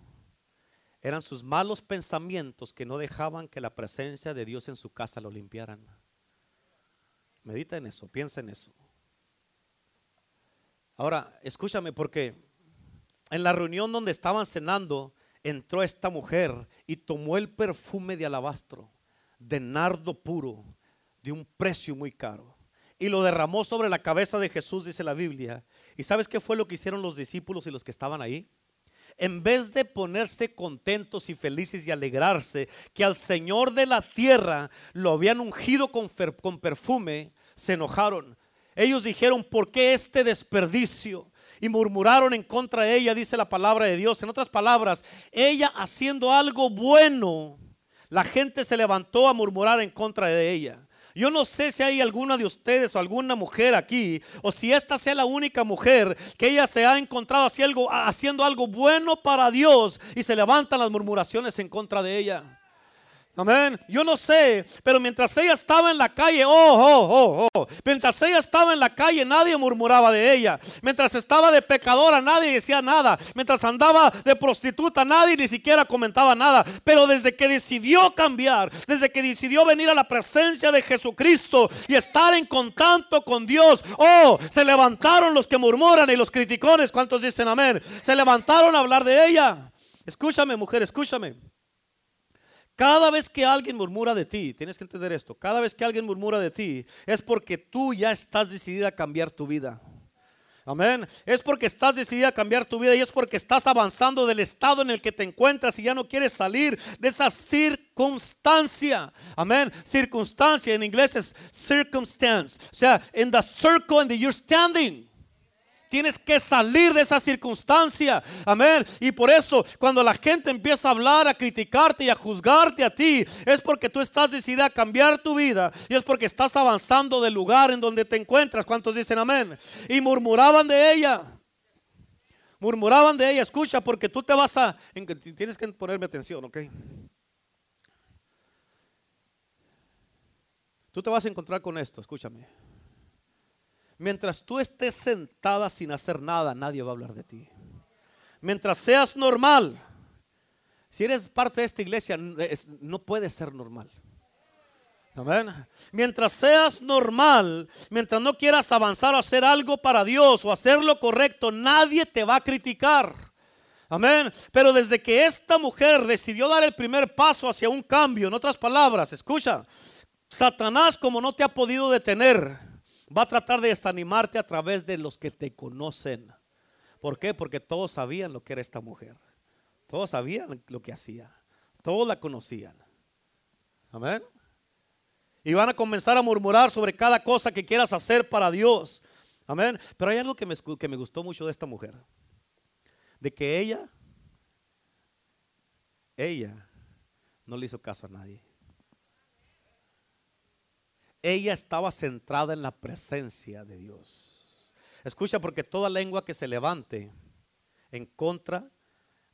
eran sus malos pensamientos que no dejaban que la presencia de Dios en su casa lo limpiaran. Medita en eso, piensa en eso. Ahora, escúchame porque en la reunión donde estaban cenando, entró esta mujer y tomó el perfume de alabastro, de nardo puro, de un precio muy caro, y lo derramó sobre la cabeza de Jesús, dice la Biblia. ¿Y sabes qué fue lo que hicieron los discípulos y los que estaban ahí? en vez de ponerse contentos y felices y alegrarse que al Señor de la tierra lo habían ungido con, con perfume, se enojaron. Ellos dijeron, ¿por qué este desperdicio? Y murmuraron en contra de ella, dice la palabra de Dios. En otras palabras, ella haciendo algo bueno, la gente se levantó a murmurar en contra de ella. Yo no sé si hay alguna de ustedes o alguna mujer aquí, o si esta sea la única mujer que ella se ha encontrado haciendo algo bueno para Dios y se levantan las murmuraciones en contra de ella. Amén. Yo no sé, pero mientras ella estaba en la calle, oh, oh, oh, oh, mientras ella estaba en la calle, nadie murmuraba de ella. Mientras estaba de pecadora, nadie decía nada. Mientras andaba de prostituta, nadie ni siquiera comentaba nada. Pero desde que decidió cambiar, desde que decidió venir a la presencia de Jesucristo y estar en contacto con Dios, oh, se levantaron los que murmuran y los criticones. ¿Cuántos dicen amén? Se levantaron a hablar de ella. Escúchame, mujer, escúchame. Cada vez que alguien murmura de ti, tienes que entender esto, cada vez que alguien murmura de ti es porque tú ya estás decidida a cambiar tu vida. Amén. Es porque estás decidida a cambiar tu vida y es porque estás avanzando del estado en el que te encuentras y ya no quieres salir de esa circunstancia. Amén. Circunstancia en inglés es circumstance. O sea, in the circle in the you're standing. Tienes que salir de esa circunstancia. Amén. Y por eso cuando la gente empieza a hablar, a criticarte y a juzgarte a ti, es porque tú estás decidida a cambiar tu vida y es porque estás avanzando del lugar en donde te encuentras. ¿Cuántos dicen amén? Y murmuraban de ella. Murmuraban de ella. Escucha, porque tú te vas a... Tienes que ponerme atención, ¿ok? Tú te vas a encontrar con esto, escúchame. Mientras tú estés sentada sin hacer nada, nadie va a hablar de ti. Mientras seas normal, si eres parte de esta iglesia, no puedes ser normal. Amén. Mientras seas normal, mientras no quieras avanzar o hacer algo para Dios o hacer lo correcto, nadie te va a criticar. Amén. Pero desde que esta mujer decidió dar el primer paso hacia un cambio, en otras palabras, escucha, Satanás como no te ha podido detener, va a tratar de desanimarte a través de los que te conocen. ¿Por qué? Porque todos sabían lo que era esta mujer. Todos sabían lo que hacía. Todos la conocían. Amén. Y van a comenzar a murmurar sobre cada cosa que quieras hacer para Dios. Amén. Pero hay algo que me, que me gustó mucho de esta mujer. De que ella, ella no le hizo caso a nadie. Ella estaba centrada en la presencia de Dios. Escucha, porque toda lengua que se levante en contra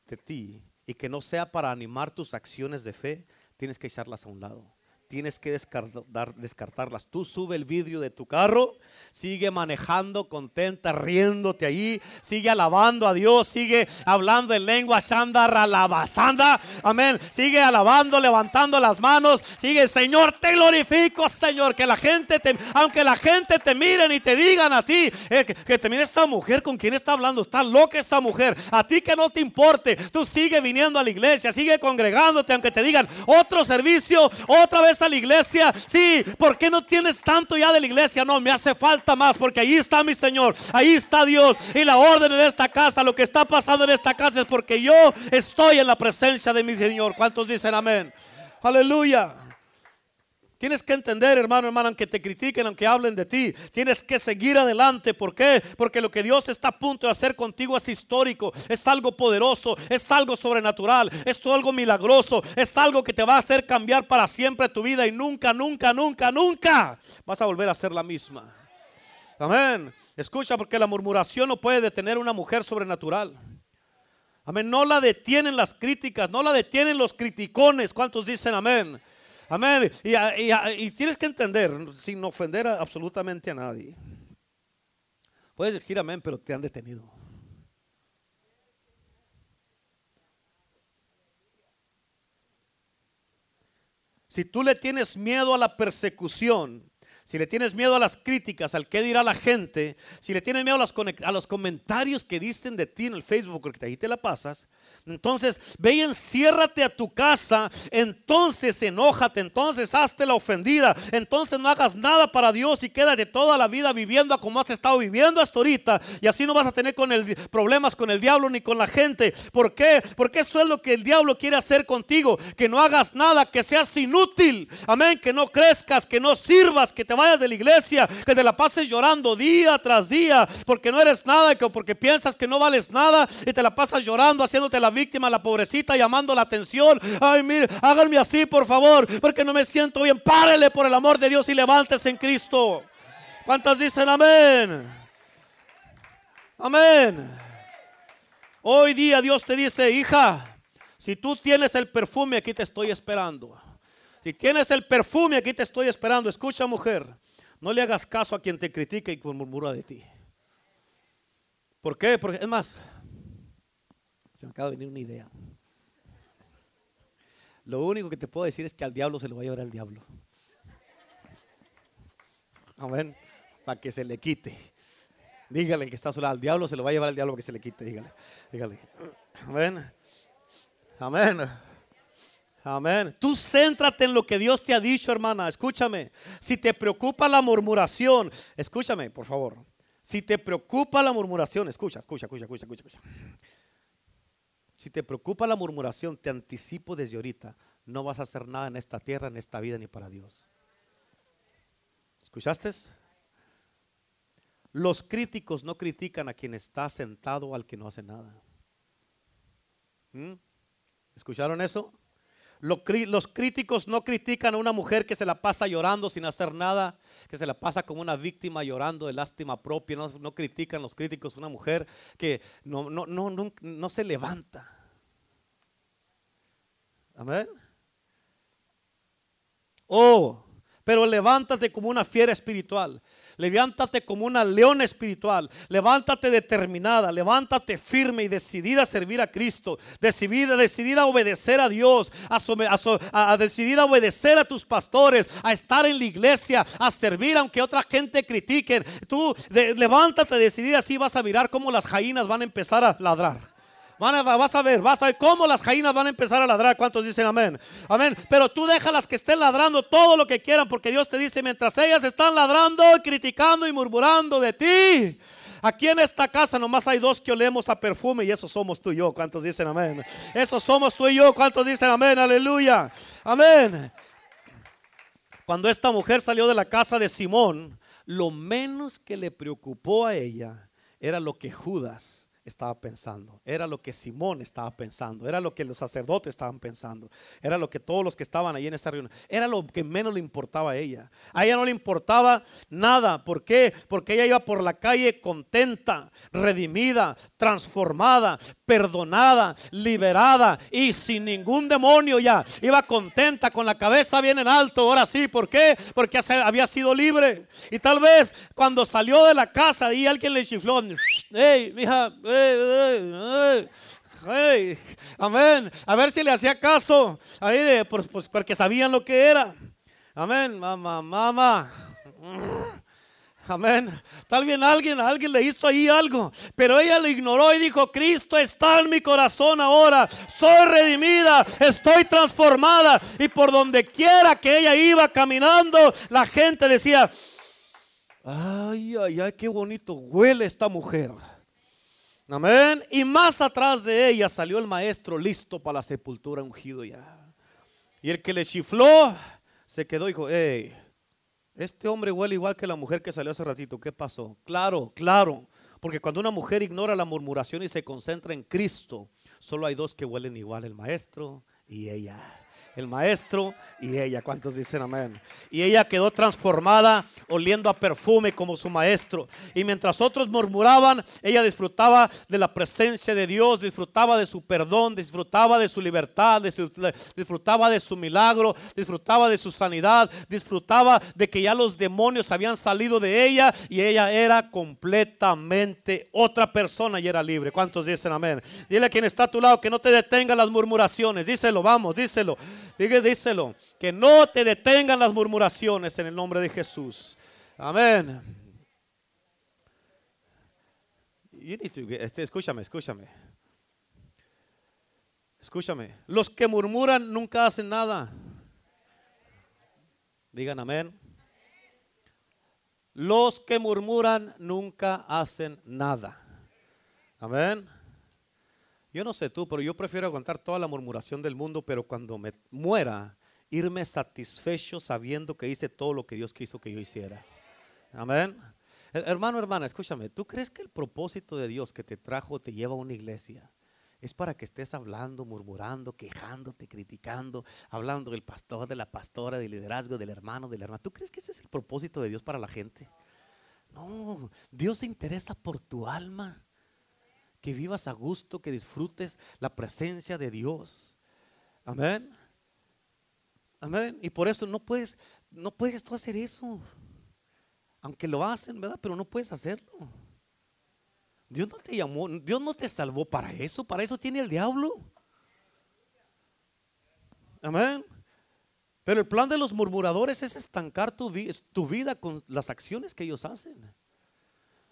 de ti y que no sea para animar tus acciones de fe, tienes que echarlas a un lado. Tienes que descartar, descartarlas. Tú sube el vidrio de tu carro sigue manejando contenta, riéndote ahí, sigue alabando a Dios, sigue hablando en lengua shandara, alabasanda, amén, sigue alabando, levantando las manos, sigue, Señor, te glorifico, Señor, que la gente, te, aunque la gente te miren y te digan a ti, eh, que, te mire esa mujer con quien está hablando, está loca esa mujer, a ti que no te importe, tú sigue viniendo a la iglesia, sigue congregándote, aunque te digan otro servicio, otra vez a la iglesia, sí, ¿por qué no tienes tanto ya de la iglesia? No, me hace falta más porque ahí está mi Señor, ahí está Dios y la orden en esta casa, lo que está pasando en esta casa es porque yo estoy en la presencia de mi Señor. ¿Cuántos dicen amén? Aleluya. Tienes que entender, hermano, hermano, aunque te critiquen, aunque hablen de ti, tienes que seguir adelante. ¿Por qué? Porque lo que Dios está a punto de hacer contigo es histórico, es algo poderoso, es algo sobrenatural, es algo milagroso, es algo que te va a hacer cambiar para siempre tu vida y nunca, nunca, nunca, nunca vas a volver a ser la misma. Amén. Escucha, porque la murmuración no puede detener una mujer sobrenatural. Amén. No la detienen las críticas, no la detienen los criticones. ¿Cuántos dicen amén? Amén. Y, tienes que entender, sin ofender absolutamente a nadie. Puedes decir amén, pero te han detenido. Si tú le tienes miedo a la persecución, si le tienes miedo a las críticas, al qué dirá la gente, si le tienes miedo a los, a los comentarios que dicen de ti en el Facebook, porque ahí te la pasas, entonces, ve y enciérrate a tu casa, entonces enójate, entonces hazte la ofendida, entonces no hagas nada para Dios y quédate toda la vida viviendo como has estado viviendo hasta ahorita y así no vas a tener con el, problemas con el diablo ni con la gente. ¿Por qué? Porque eso es lo que el diablo quiere hacer contigo, que no hagas nada, que seas inútil, amén, que no crezcas, que no sirvas, que te vayas de la iglesia, que te la pases llorando día tras día, porque no eres nada, que porque piensas que no vales nada y te la pasas llorando, haciéndote la víctima, la pobrecita, llamando la atención. Ay, mire, háganme así, por favor, porque no me siento bien. Párele por el amor de Dios y levántese en Cristo. ¿Cuántas dicen amén? Amén. Hoy día Dios te dice, hija, si tú tienes el perfume, aquí te estoy esperando. Si tienes el perfume, aquí te estoy esperando. Escucha, mujer, no le hagas caso a quien te critica y murmura de ti. ¿Por qué? Porque es más, se me acaba de venir una idea. Lo único que te puedo decir es que al diablo se lo va a llevar al diablo. Amén. Para que se le quite. Dígale que está sola. Al diablo se lo va a llevar al diablo para que se le quite. Dígale. Dígale. Amén. Amén. Amén. Tú céntrate en lo que Dios te ha dicho, hermana. Escúchame. Si te preocupa la murmuración, escúchame, por favor. Si te preocupa la murmuración, escucha, escucha, escucha, escucha, escucha. Si te preocupa la murmuración, te anticipo desde ahorita, no vas a hacer nada en esta tierra, en esta vida, ni para Dios. ¿Escuchaste? Los críticos no critican a quien está sentado al que no hace nada. ¿Mm? ¿Escucharon eso? Los críticos no critican a una mujer que se la pasa llorando sin hacer nada que se la pasa como una víctima llorando de lástima propia. No, critican los críticos una mujer que no, no, no, no, no se levanta. Amén. Oh, pero levántate como una fiera espiritual. Levántate como una leona espiritual. Levántate determinada. Levántate firme y decidida a servir a Cristo. Decidida, decidida a obedecer a Dios. A, decidida a obedecer a tus pastores. A estar en la iglesia. A servir aunque otra gente critique. Tú levántate decidida. Así vas a mirar cómo las jainas van a empezar a ladrar vas a ver, vas a ver cómo las jainas van a empezar a ladrar. ¿Cuántos dicen amén? Amén. Pero tú déjalas que estén ladrando todo lo que quieran, porque Dios te dice, mientras ellas están ladrando, criticando y murmurando de ti. Aquí en esta casa nomás hay dos que olemos a perfume y esos somos tú y yo. ¿Cuántos dicen amén? Esos somos tú y yo. ¿Cuántos dicen amén? Aleluya. Amén. Cuando esta mujer salió de la casa de Simón, lo menos que le preocupó a ella era lo que Judas estaba pensando, era lo que Simón estaba pensando, era lo que los sacerdotes estaban pensando, era lo que todos los que estaban ahí en esa reunión, era lo que menos le importaba a ella. A ella no le importaba nada. ¿Por qué? Porque ella iba por la calle contenta, redimida, transformada, perdonada, liberada y sin ningún demonio ya. Iba contenta, con la cabeza bien en alto. Ahora sí, ¿por qué? Porque había sido libre. Y tal vez cuando salió de la casa y alguien le chifló, hey, mija, amén. A ver si le hacía caso. Pues, pues, porque sabían lo que era. Amén, mamá, mamá. Amén. Tal vez alguien, alguien le hizo ahí algo, pero ella lo ignoró y dijo, Cristo está en mi corazón ahora. Soy redimida, estoy transformada. Y por donde quiera que ella iba caminando, la gente decía, ay, ay, ay, qué bonito huele esta mujer. Amén. Y más atrás de ella salió el maestro listo para la sepultura ungido ya. Y el que le chifló se quedó y dijo, hey, este hombre huele igual que la mujer que salió hace ratito. ¿Qué pasó? Claro, claro. Porque cuando una mujer ignora la murmuración y se concentra en Cristo, solo hay dos que huelen igual, el maestro y ella el maestro y ella. ¿Cuántos dicen amén? Y ella quedó transformada, oliendo a perfume como su maestro. Y mientras otros murmuraban, ella disfrutaba de la presencia de Dios, disfrutaba de su perdón, disfrutaba de su libertad, disfrutaba de su milagro, disfrutaba de su sanidad, disfrutaba de que ya los demonios habían salido de ella y ella era completamente otra persona y era libre. ¿Cuántos dicen amén? Dile a quien está a tu lado que no te detenga las murmuraciones. Díselo, vamos, díselo. Dije, díselo, que no te detengan las murmuraciones en el nombre de Jesús. Amén. Este, escúchame, escúchame. Escúchame. Los que murmuran nunca hacen nada. Digan amén. Los que murmuran nunca hacen nada. Amén. Yo no sé tú, pero yo prefiero aguantar toda la murmuración del mundo, pero cuando me muera, irme satisfecho sabiendo que hice todo lo que Dios quiso que yo hiciera. Amén. Hermano, hermana, escúchame, ¿tú crees que el propósito de Dios que te trajo te lleva a una iglesia? Es para que estés hablando, murmurando, quejándote, criticando, hablando del pastor, de la pastora, del liderazgo, del hermano, del hermano. ¿Tú crees que ese es el propósito de Dios para la gente? No, Dios se interesa por tu alma que vivas a gusto, que disfrutes la presencia de Dios. Amén. Amén. Y por eso no puedes, no puedes tú hacer eso. Aunque lo hacen, ¿verdad? Pero no puedes hacerlo. Dios no te llamó, Dios no te salvó para eso, para eso tiene el diablo. Amén. Pero el plan de los murmuradores es estancar tu, tu vida con las acciones que ellos hacen.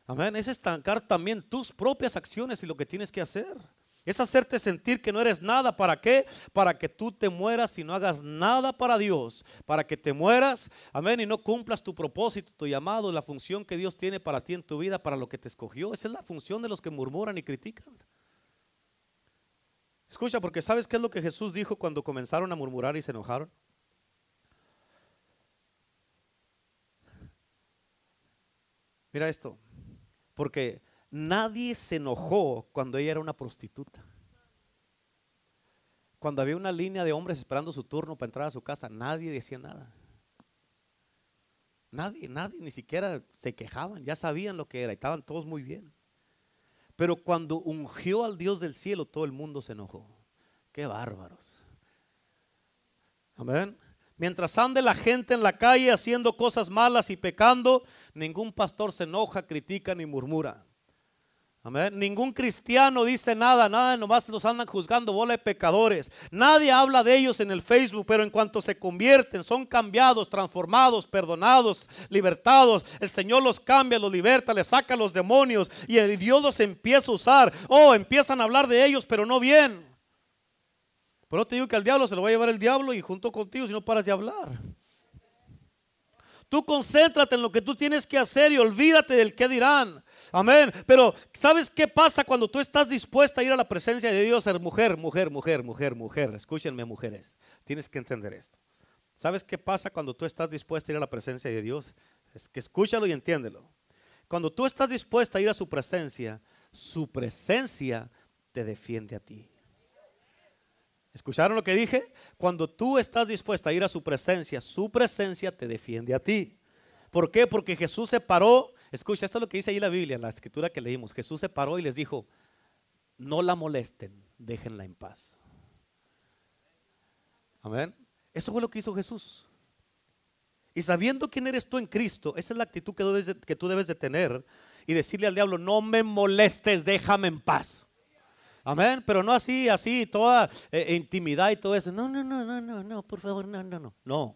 Amén. Es estancar también tus propias acciones y lo que tienes que hacer. Es hacerte sentir que no eres nada. ¿Para qué? Para que tú te mueras y no hagas nada para Dios. Para que te mueras, amén, y no cumplas tu propósito, tu llamado, la función que Dios tiene para ti en tu vida, para lo que te escogió. Esa es la función de los que murmuran y critican. Escucha, porque ¿sabes qué es lo que Jesús dijo cuando comenzaron a murmurar y se enojaron? Mira esto. Porque nadie se enojó cuando ella era una prostituta. Cuando había una línea de hombres esperando su turno para entrar a su casa, nadie decía nada. Nadie, nadie, ni siquiera se quejaban, ya sabían lo que era estaban todos muy bien. Pero cuando ungió al Dios del cielo, todo el mundo se enojó. Qué bárbaros. Amén. Mientras ande la gente en la calle haciendo cosas malas y pecando, ningún pastor se enoja, critica ni murmura. Amén. Ningún cristiano dice nada, nada, nomás los andan juzgando, bola de pecadores. Nadie habla de ellos en el Facebook, pero en cuanto se convierten, son cambiados, transformados, perdonados, libertados. El Señor los cambia, los liberta, les saca los demonios y Dios los empieza a usar. Oh, empiezan a hablar de ellos, pero no bien. Pero te digo que al diablo se lo va a llevar el diablo y junto contigo si no paras de hablar. Tú concéntrate en lo que tú tienes que hacer y olvídate del que dirán. Amén. Pero ¿sabes qué pasa cuando tú estás dispuesta a ir a la presencia de Dios? Ser mujer, mujer, mujer, mujer, mujer. Escúchenme mujeres. Tienes que entender esto. ¿Sabes qué pasa cuando tú estás dispuesta a ir a la presencia de Dios? Es que escúchalo y entiéndelo. Cuando tú estás dispuesta a ir a su presencia, su presencia te defiende a ti. ¿Escucharon lo que dije? Cuando tú estás dispuesta a ir a su presencia, su presencia te defiende a ti. ¿Por qué? Porque Jesús se paró. Escucha, esto es lo que dice ahí la Biblia, la escritura que leímos. Jesús se paró y les dijo, no la molesten, déjenla en paz. Amén. Eso fue lo que hizo Jesús. Y sabiendo quién eres tú en Cristo, esa es la actitud que, debes que tú debes de tener y decirle al diablo, no me molestes, déjame en paz. Amén, pero no así, así, toda eh, intimidad y todo eso. No, no, no, no, no, no, por favor, no, no, no. No,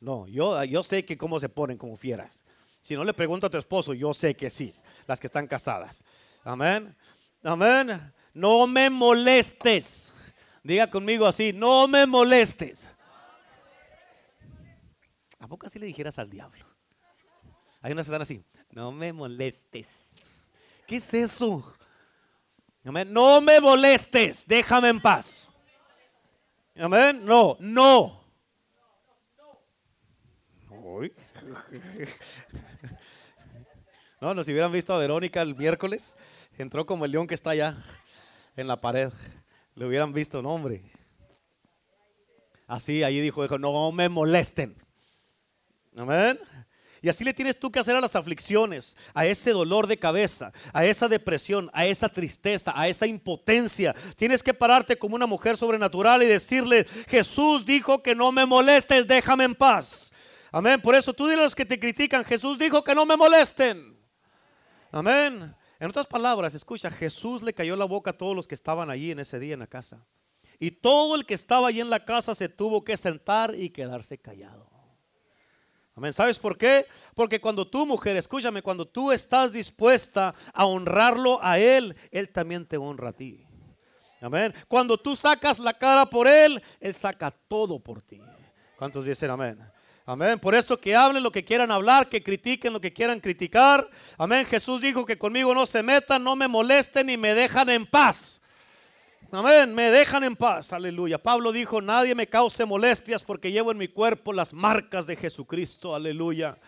no, yo, yo sé que cómo se ponen como fieras. Si no le pregunto a tu esposo, yo sé que sí, las que están casadas. Amén, amén. No me molestes. Diga conmigo así, no me molestes. ¿A poco así le dijeras al diablo? Hay unas que están así, no me molestes. ¿Qué es eso? Amén. No me molestes, déjame en paz. Amén. No, no. No, no, si hubieran visto a Verónica el miércoles, entró como el león que está allá en la pared. Le hubieran visto, no, hombre. Así, allí dijo, dijo, no me molesten. Amén. Y así le tienes tú que hacer a las aflicciones, a ese dolor de cabeza, a esa depresión, a esa tristeza, a esa impotencia. Tienes que pararte como una mujer sobrenatural y decirle, Jesús dijo que no me molestes, déjame en paz. Amén. Por eso tú dile a los que te critican, Jesús dijo que no me molesten. Amén. En otras palabras, escucha, Jesús le cayó la boca a todos los que estaban allí en ese día en la casa. Y todo el que estaba allí en la casa se tuvo que sentar y quedarse callado. Amén. ¿Sabes por qué? Porque cuando tú, mujer, escúchame, cuando tú estás dispuesta a honrarlo a Él, Él también te honra a ti. Amén. Cuando tú sacas la cara por Él, Él saca todo por ti. ¿Cuántos dicen amén? Amén. Por eso que hablen lo que quieran hablar, que critiquen lo que quieran criticar. Amén. Jesús dijo que conmigo no se metan, no me molesten y me dejan en paz. Amén, me dejan en paz, aleluya. Pablo dijo, nadie me cause molestias porque llevo en mi cuerpo las marcas de Jesucristo, aleluya.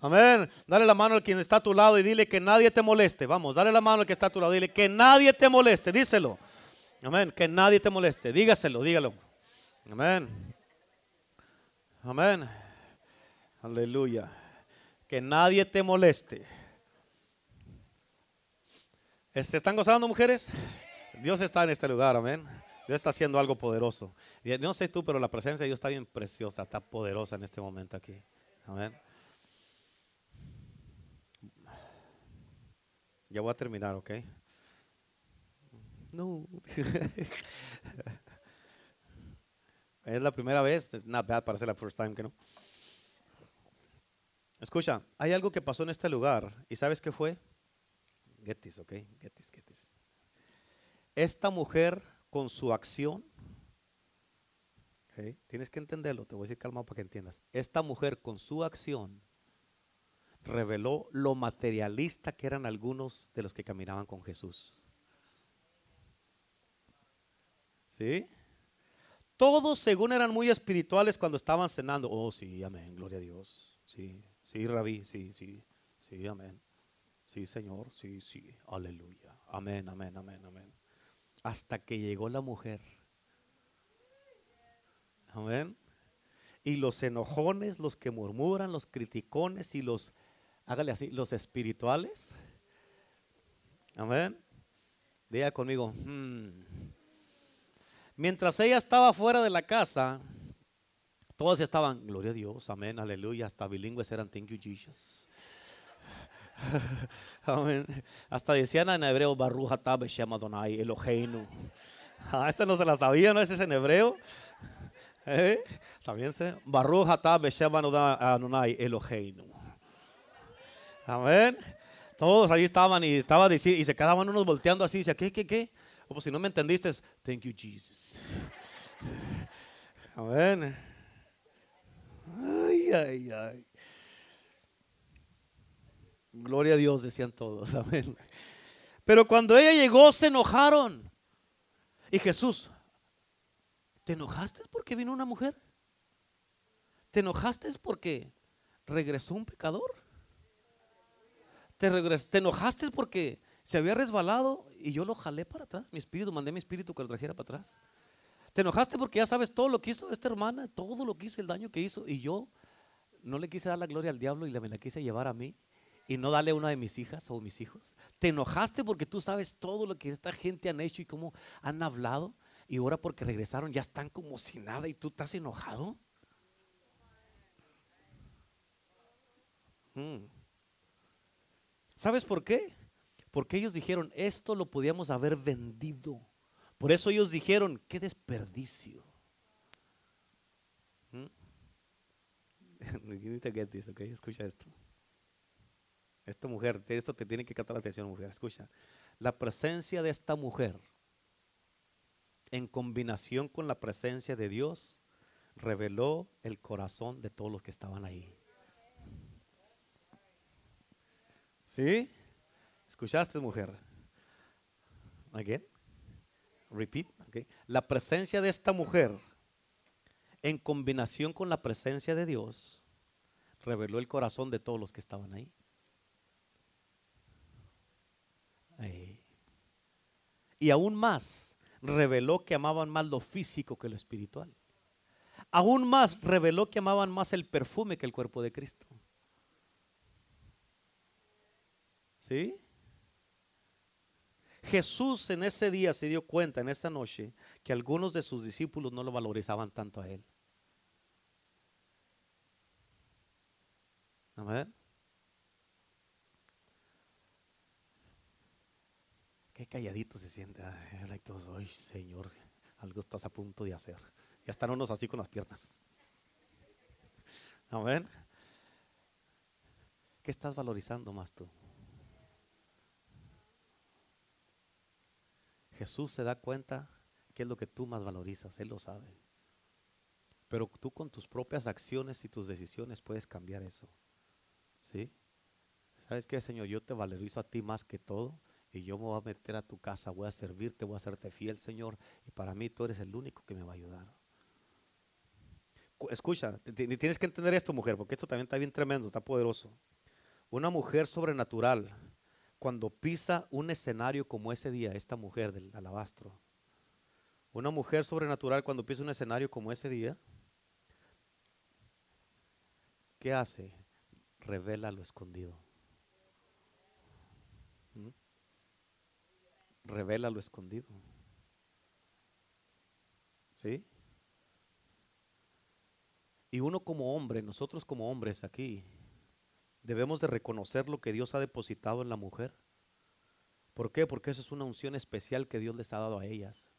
Amén. Dale la mano al quien está a tu lado y dile que nadie te moleste. Vamos, dale la mano al que está a tu lado. Dile que nadie te moleste. Díselo. Amén. Que nadie te moleste. Dígaselo, dígalo. Amén. Amén. Aleluya. Que nadie te moleste. ¿Se están gozando, mujeres? Dios está en este lugar, amén. Dios está haciendo algo poderoso. Y no sé tú, pero la presencia de Dios está bien preciosa, está poderosa en este momento aquí. Amén. Ya voy a terminar, ¿ok? No. es la primera vez, es not bad para ser la first time que no. Escucha, hay algo que pasó en este lugar y ¿sabes qué fue? Get this, ok? Get this, get this. Esta mujer con su acción, tienes que entenderlo, te voy a decir calmado para que entiendas. Esta mujer con su acción reveló lo materialista que eran algunos de los que caminaban con Jesús. ¿Sí? Todos según eran muy espirituales cuando estaban cenando. Oh, sí, amén, gloria a Dios. Sí, sí, rabí, sí, sí, sí, amén. Sí, Señor, sí, sí, aleluya. Amén, amén, amén, amén hasta que llegó la mujer. Amén. Y los enojones, los que murmuran, los criticones y los, hágale así, los espirituales. Amén. Diga conmigo. Hmm. Mientras ella estaba fuera de la casa, todos estaban, gloria a Dios, amén, aleluya, hasta bilingües eran, thank you Jesus. Hasta decían en hebreo, Baruja Tabe Shema Donai Eloheinu. Ah, esta no se la sabía, ¿no? Ese es en hebreo. ¿Eh? También se. Baruja Tabe Shema Donai Eloheinu. Amén. Todos ahí estaban y, estaba, y se quedaban unos volteando así. Dice, ¿qué, qué, qué? O pues si no me entendiste, thank you, Jesus. Amén. Ay, ay, ay. Gloria a Dios, decían todos. Amén. Pero cuando ella llegó, se enojaron. Y Jesús, ¿te enojaste porque vino una mujer? ¿Te enojaste porque regresó un pecador? ¿Te, ¿Te enojaste porque Se había resbalado y yo lo jalé para atrás. Mi espíritu, mandé mi espíritu que lo trajera para atrás. Te enojaste porque ya sabes todo lo que hizo esta hermana, todo lo que hizo, el daño que hizo. Y yo no le quise dar la gloria al diablo y me la quise llevar a mí y no darle a una de mis hijas o mis hijos. Te enojaste porque tú sabes todo lo que esta gente han hecho y cómo han hablado. Y ahora porque regresaron ya están como si nada y tú estás enojado. Mm. ¿Sabes por qué? Porque ellos dijeron, esto lo podíamos haber vendido. Por eso ellos dijeron, qué desperdicio. ¿Mm? Escucha esto. Esta mujer, esto te tiene que captar la atención, mujer. Escucha. La presencia de esta mujer, en combinación con la presencia de Dios, reveló el corazón de todos los que estaban ahí. ¿Sí? ¿Escuchaste, mujer? Again. Repeat. La presencia de esta mujer, en combinación con la presencia de Dios, reveló el corazón de todos los que estaban ahí. Y aún más, reveló que amaban más lo físico que lo espiritual. Aún más, reveló que amaban más el perfume que el cuerpo de Cristo. ¿Sí? Jesús en ese día se dio cuenta, en esa noche, que algunos de sus discípulos no lo valorizaban tanto a él. Amén. Qué calladito se siente. Ay, Señor, algo estás a punto de hacer. Ya están unos así con las piernas. Amén. ¿Qué estás valorizando más tú? Jesús se da cuenta qué es lo que tú más valorizas, Él lo sabe. Pero tú con tus propias acciones y tus decisiones puedes cambiar eso. ¿Sí? ¿Sabes qué, Señor? Yo te valorizo a ti más que todo y yo me voy a meter a tu casa, voy a servirte, voy a hacerte fiel, Señor. Y para mí tú eres el único que me va a ayudar. Escucha, tienes que entender esto, mujer, porque esto también está bien tremendo, está poderoso. Una mujer sobrenatural cuando pisa un escenario como ese día, esta mujer del alabastro, una mujer sobrenatural cuando pisa un escenario como ese día, ¿qué hace? Revela lo escondido. Revela lo escondido. ¿Sí? Y uno como hombre, nosotros como hombres aquí, debemos de reconocer lo que Dios ha depositado en la mujer. ¿Por qué? Porque eso es una unción especial que Dios les ha dado a ellas.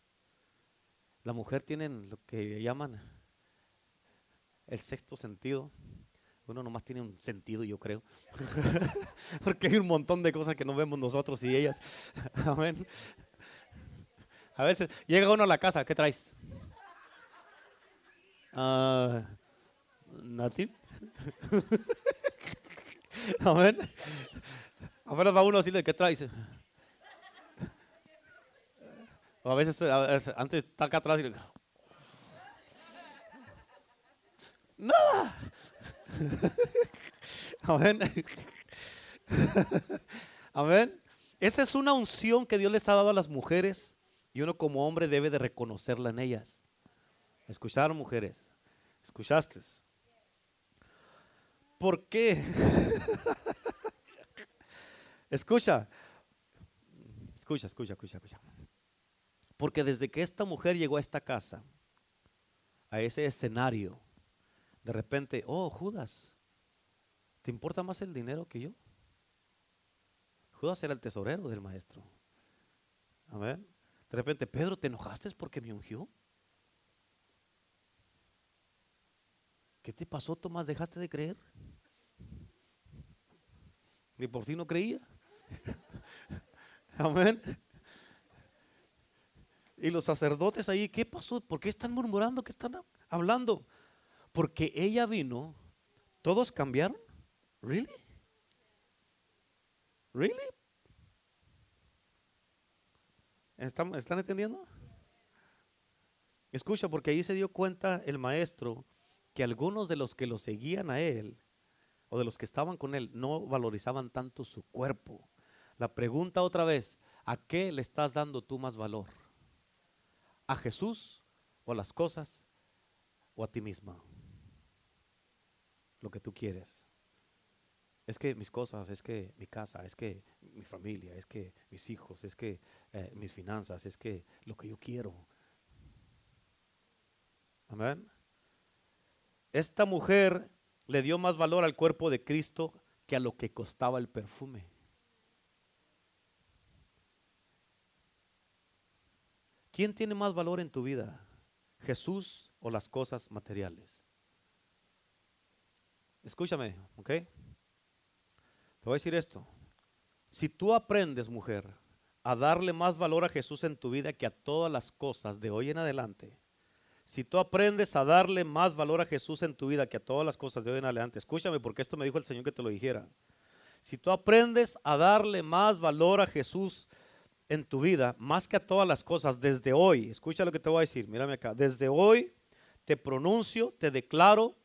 La mujer tiene lo que llaman el sexto sentido. Uno nomás tiene un sentido, yo creo. Porque hay un montón de cosas que no vemos nosotros y ellas. Amén. A veces llega uno a la casa, ¿qué traes? Uh, nothing. Amén. Apenas va uno a decirle, ¿qué traes? O a veces, antes está acá atrás y le, ¡Nada! Amén. Amén. Esa es una unción que Dios les ha dado a las mujeres y uno como hombre debe de reconocerla en ellas. ¿Escucharon mujeres? ¿Escuchaste? ¿Por qué? escucha, escucha, escucha, escucha, escucha. Porque desde que esta mujer llegó a esta casa, a ese escenario, de repente, oh Judas, ¿te importa más el dinero que yo? Judas era el tesorero del maestro. A ver, de repente, Pedro, ¿te enojaste porque me ungió? ¿Qué te pasó, Tomás? ¿Dejaste de creer? Ni por si no creía. Amén. Y los sacerdotes ahí, ¿qué pasó? ¿Por qué están murmurando? ¿Qué están hablando? Porque ella vino, todos cambiaron. ¿Really? ¿Really? ¿Están, ¿Están entendiendo? Escucha, porque ahí se dio cuenta el maestro que algunos de los que lo seguían a él o de los que estaban con él no valorizaban tanto su cuerpo, La pregunta otra vez, ¿a qué le estás dando tú más valor? ¿A Jesús o a las cosas o a ti misma? Lo que tú quieres. Es que mis cosas, es que mi casa, es que mi familia, es que mis hijos, es que eh, mis finanzas, es que lo que yo quiero. Amén. Esta mujer le dio más valor al cuerpo de Cristo que a lo que costaba el perfume. ¿Quién tiene más valor en tu vida? ¿Jesús o las cosas materiales? Escúchame, ¿ok? Te voy a decir esto. Si tú aprendes, mujer, a darle más valor a Jesús en tu vida que a todas las cosas de hoy en adelante, si tú aprendes a darle más valor a Jesús en tu vida que a todas las cosas de hoy en adelante, escúchame porque esto me dijo el Señor que te lo dijera. Si tú aprendes a darle más valor a Jesús en tu vida, más que a todas las cosas, desde hoy, escucha lo que te voy a decir, mírame acá, desde hoy te pronuncio, te declaro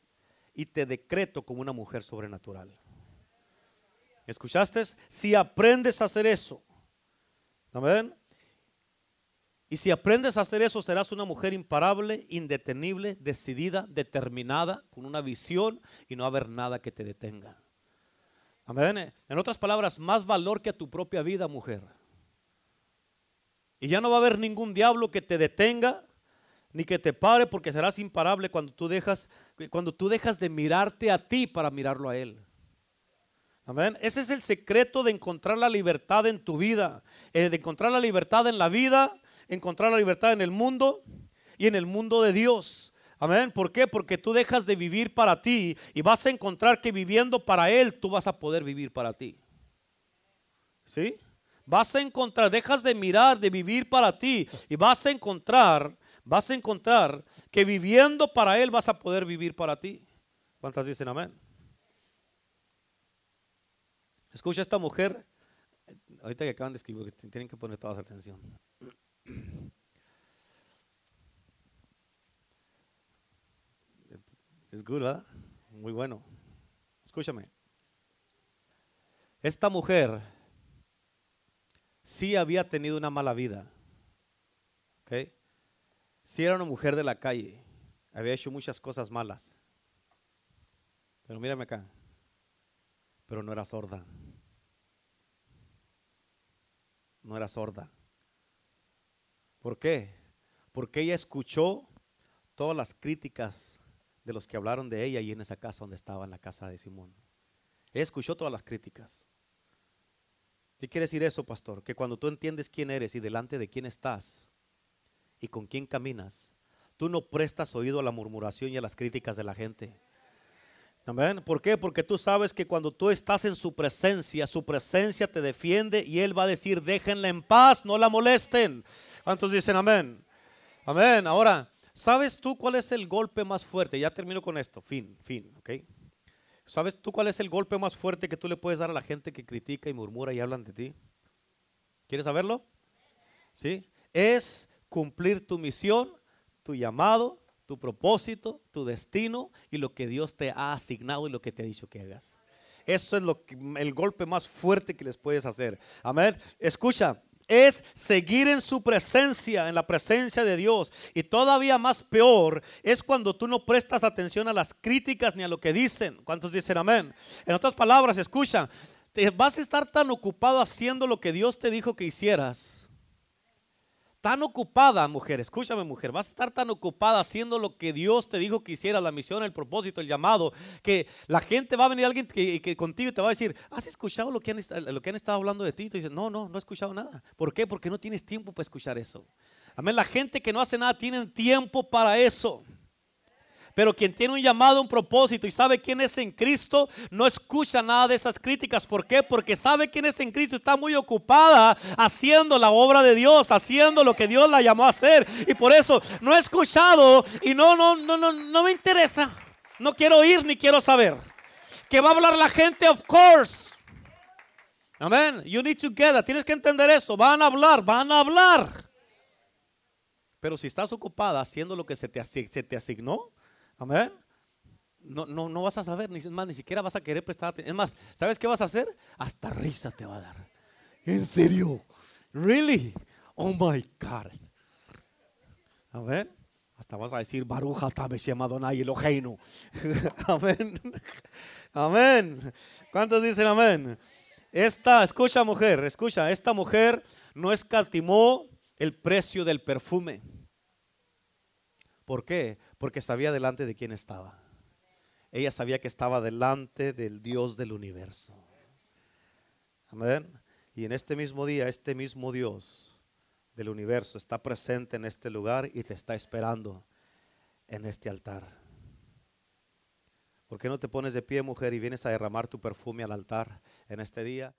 y te decreto como una mujer sobrenatural. ¿Escuchaste? Si aprendes a hacer eso, ¿amén? Y si aprendes a hacer eso, serás una mujer imparable, indetenible, decidida, determinada, con una visión y no haber nada que te detenga. Amén. En otras palabras, más valor que a tu propia vida, mujer. Y ya no va a haber ningún diablo que te detenga ni que te pare porque serás imparable cuando tú dejas cuando tú dejas de mirarte a ti para mirarlo a él. Amén. Ese es el secreto de encontrar la libertad en tu vida, eh, de encontrar la libertad en la vida, encontrar la libertad en el mundo y en el mundo de Dios. Amén. ¿Por qué? Porque tú dejas de vivir para ti y vas a encontrar que viviendo para Él tú vas a poder vivir para ti. ¿Sí? vas a encontrar, dejas de mirar, de vivir para ti y vas a encontrar, vas a encontrar que viviendo para Él vas a poder vivir para ti. ¿Cuántas dicen amén? Escucha esta mujer, ahorita que acaban de escribir, tienen que poner toda atención. Es good, ¿verdad? Muy bueno. Escúchame. Esta mujer sí había tenido una mala vida. ¿Ok? Sí era una mujer de la calle. Había hecho muchas cosas malas. Pero mírame acá. Pero no era sorda. No era sorda. ¿Por qué? Porque ella escuchó todas las críticas de los que hablaron de ella y en esa casa donde estaba, en la casa de Simón. Ella escuchó todas las críticas. ¿Qué quiere decir eso, pastor? Que cuando tú entiendes quién eres y delante de quién estás y con quién caminas, tú no prestas oído a la murmuración y a las críticas de la gente. Amén. ¿Por qué? Porque tú sabes que cuando tú estás en su presencia, su presencia te defiende y Él va a decir, déjenla en paz, no la molesten. ¿Cuántos dicen amén? Amén. Ahora, ¿sabes tú cuál es el golpe más fuerte? Ya termino con esto. Fin, fin, ¿ok? ¿Sabes tú cuál es el golpe más fuerte que tú le puedes dar a la gente que critica y murmura y hablan de ti? ¿Quieres saberlo? ¿Sí? Es cumplir tu misión, tu llamado, tu propósito, tu destino y lo que Dios te ha asignado y lo que te ha dicho que hagas. Eso es lo el golpe más fuerte que les puedes hacer. Amén. Escucha, es seguir en su presencia, en la presencia de Dios. Y todavía más peor es cuando tú no prestas atención a las críticas ni a lo que dicen. ¿Cuántos dicen amén? En otras palabras, escucha, te vas a estar tan ocupado haciendo lo que Dios te dijo que hicieras tan ocupada, mujer, escúchame, mujer, vas a estar tan ocupada haciendo lo que Dios te dijo que hiciera, la misión, el propósito, el llamado, que la gente va a venir alguien que, contigo y te va a decir, ¿has escuchado lo que, han, que estado hablando de ti? Y dices, no, no, no he escuchado nada. ¿Por qué? Porque no tienes tiempo para escuchar eso. Amén, la gente que no hace nada tiene tiempo para eso. Pero quien tiene un llamado, un propósito y sabe quién es en Cristo, no escucha nada de esas críticas. ¿Por qué? Porque sabe quién es en Cristo, está muy ocupada haciendo la obra de Dios, haciendo lo que Dios la llamó a hacer. Y por eso no he escuchado y no, no, no, no, no me interesa. No quiero oír ni quiero saber. Que va a hablar la gente, of course. Amén. You need to get that. Tienes que entender eso. Van a hablar, van a hablar. Pero si estás ocupada haciendo lo que se te, se te asignó, Amén. No, no, no vas a saber, ni más, ni siquiera vas a querer prestar atención. Es más, ¿sabes qué vas a hacer? Hasta risa te va a dar. ¿En serio? Really? Oh my God. Amén. Hasta vas a decir Baruja Tabeshem Adonai Eloheinu. Amén. Amén. ¿Cuántos dicen amén? Esta, escucha mujer, escucha, esta mujer no escatimó el precio del perfume. ¿Por qué? Porque sabía delante de quién estaba. Ella sabía que estaba delante del Dios del universo. Amén. Y en este mismo día, este mismo Dios del universo está presente en este lugar y te está esperando en este altar. ¿Por qué no te pones de pie, mujer, y vienes a derramar tu perfume al altar en este día?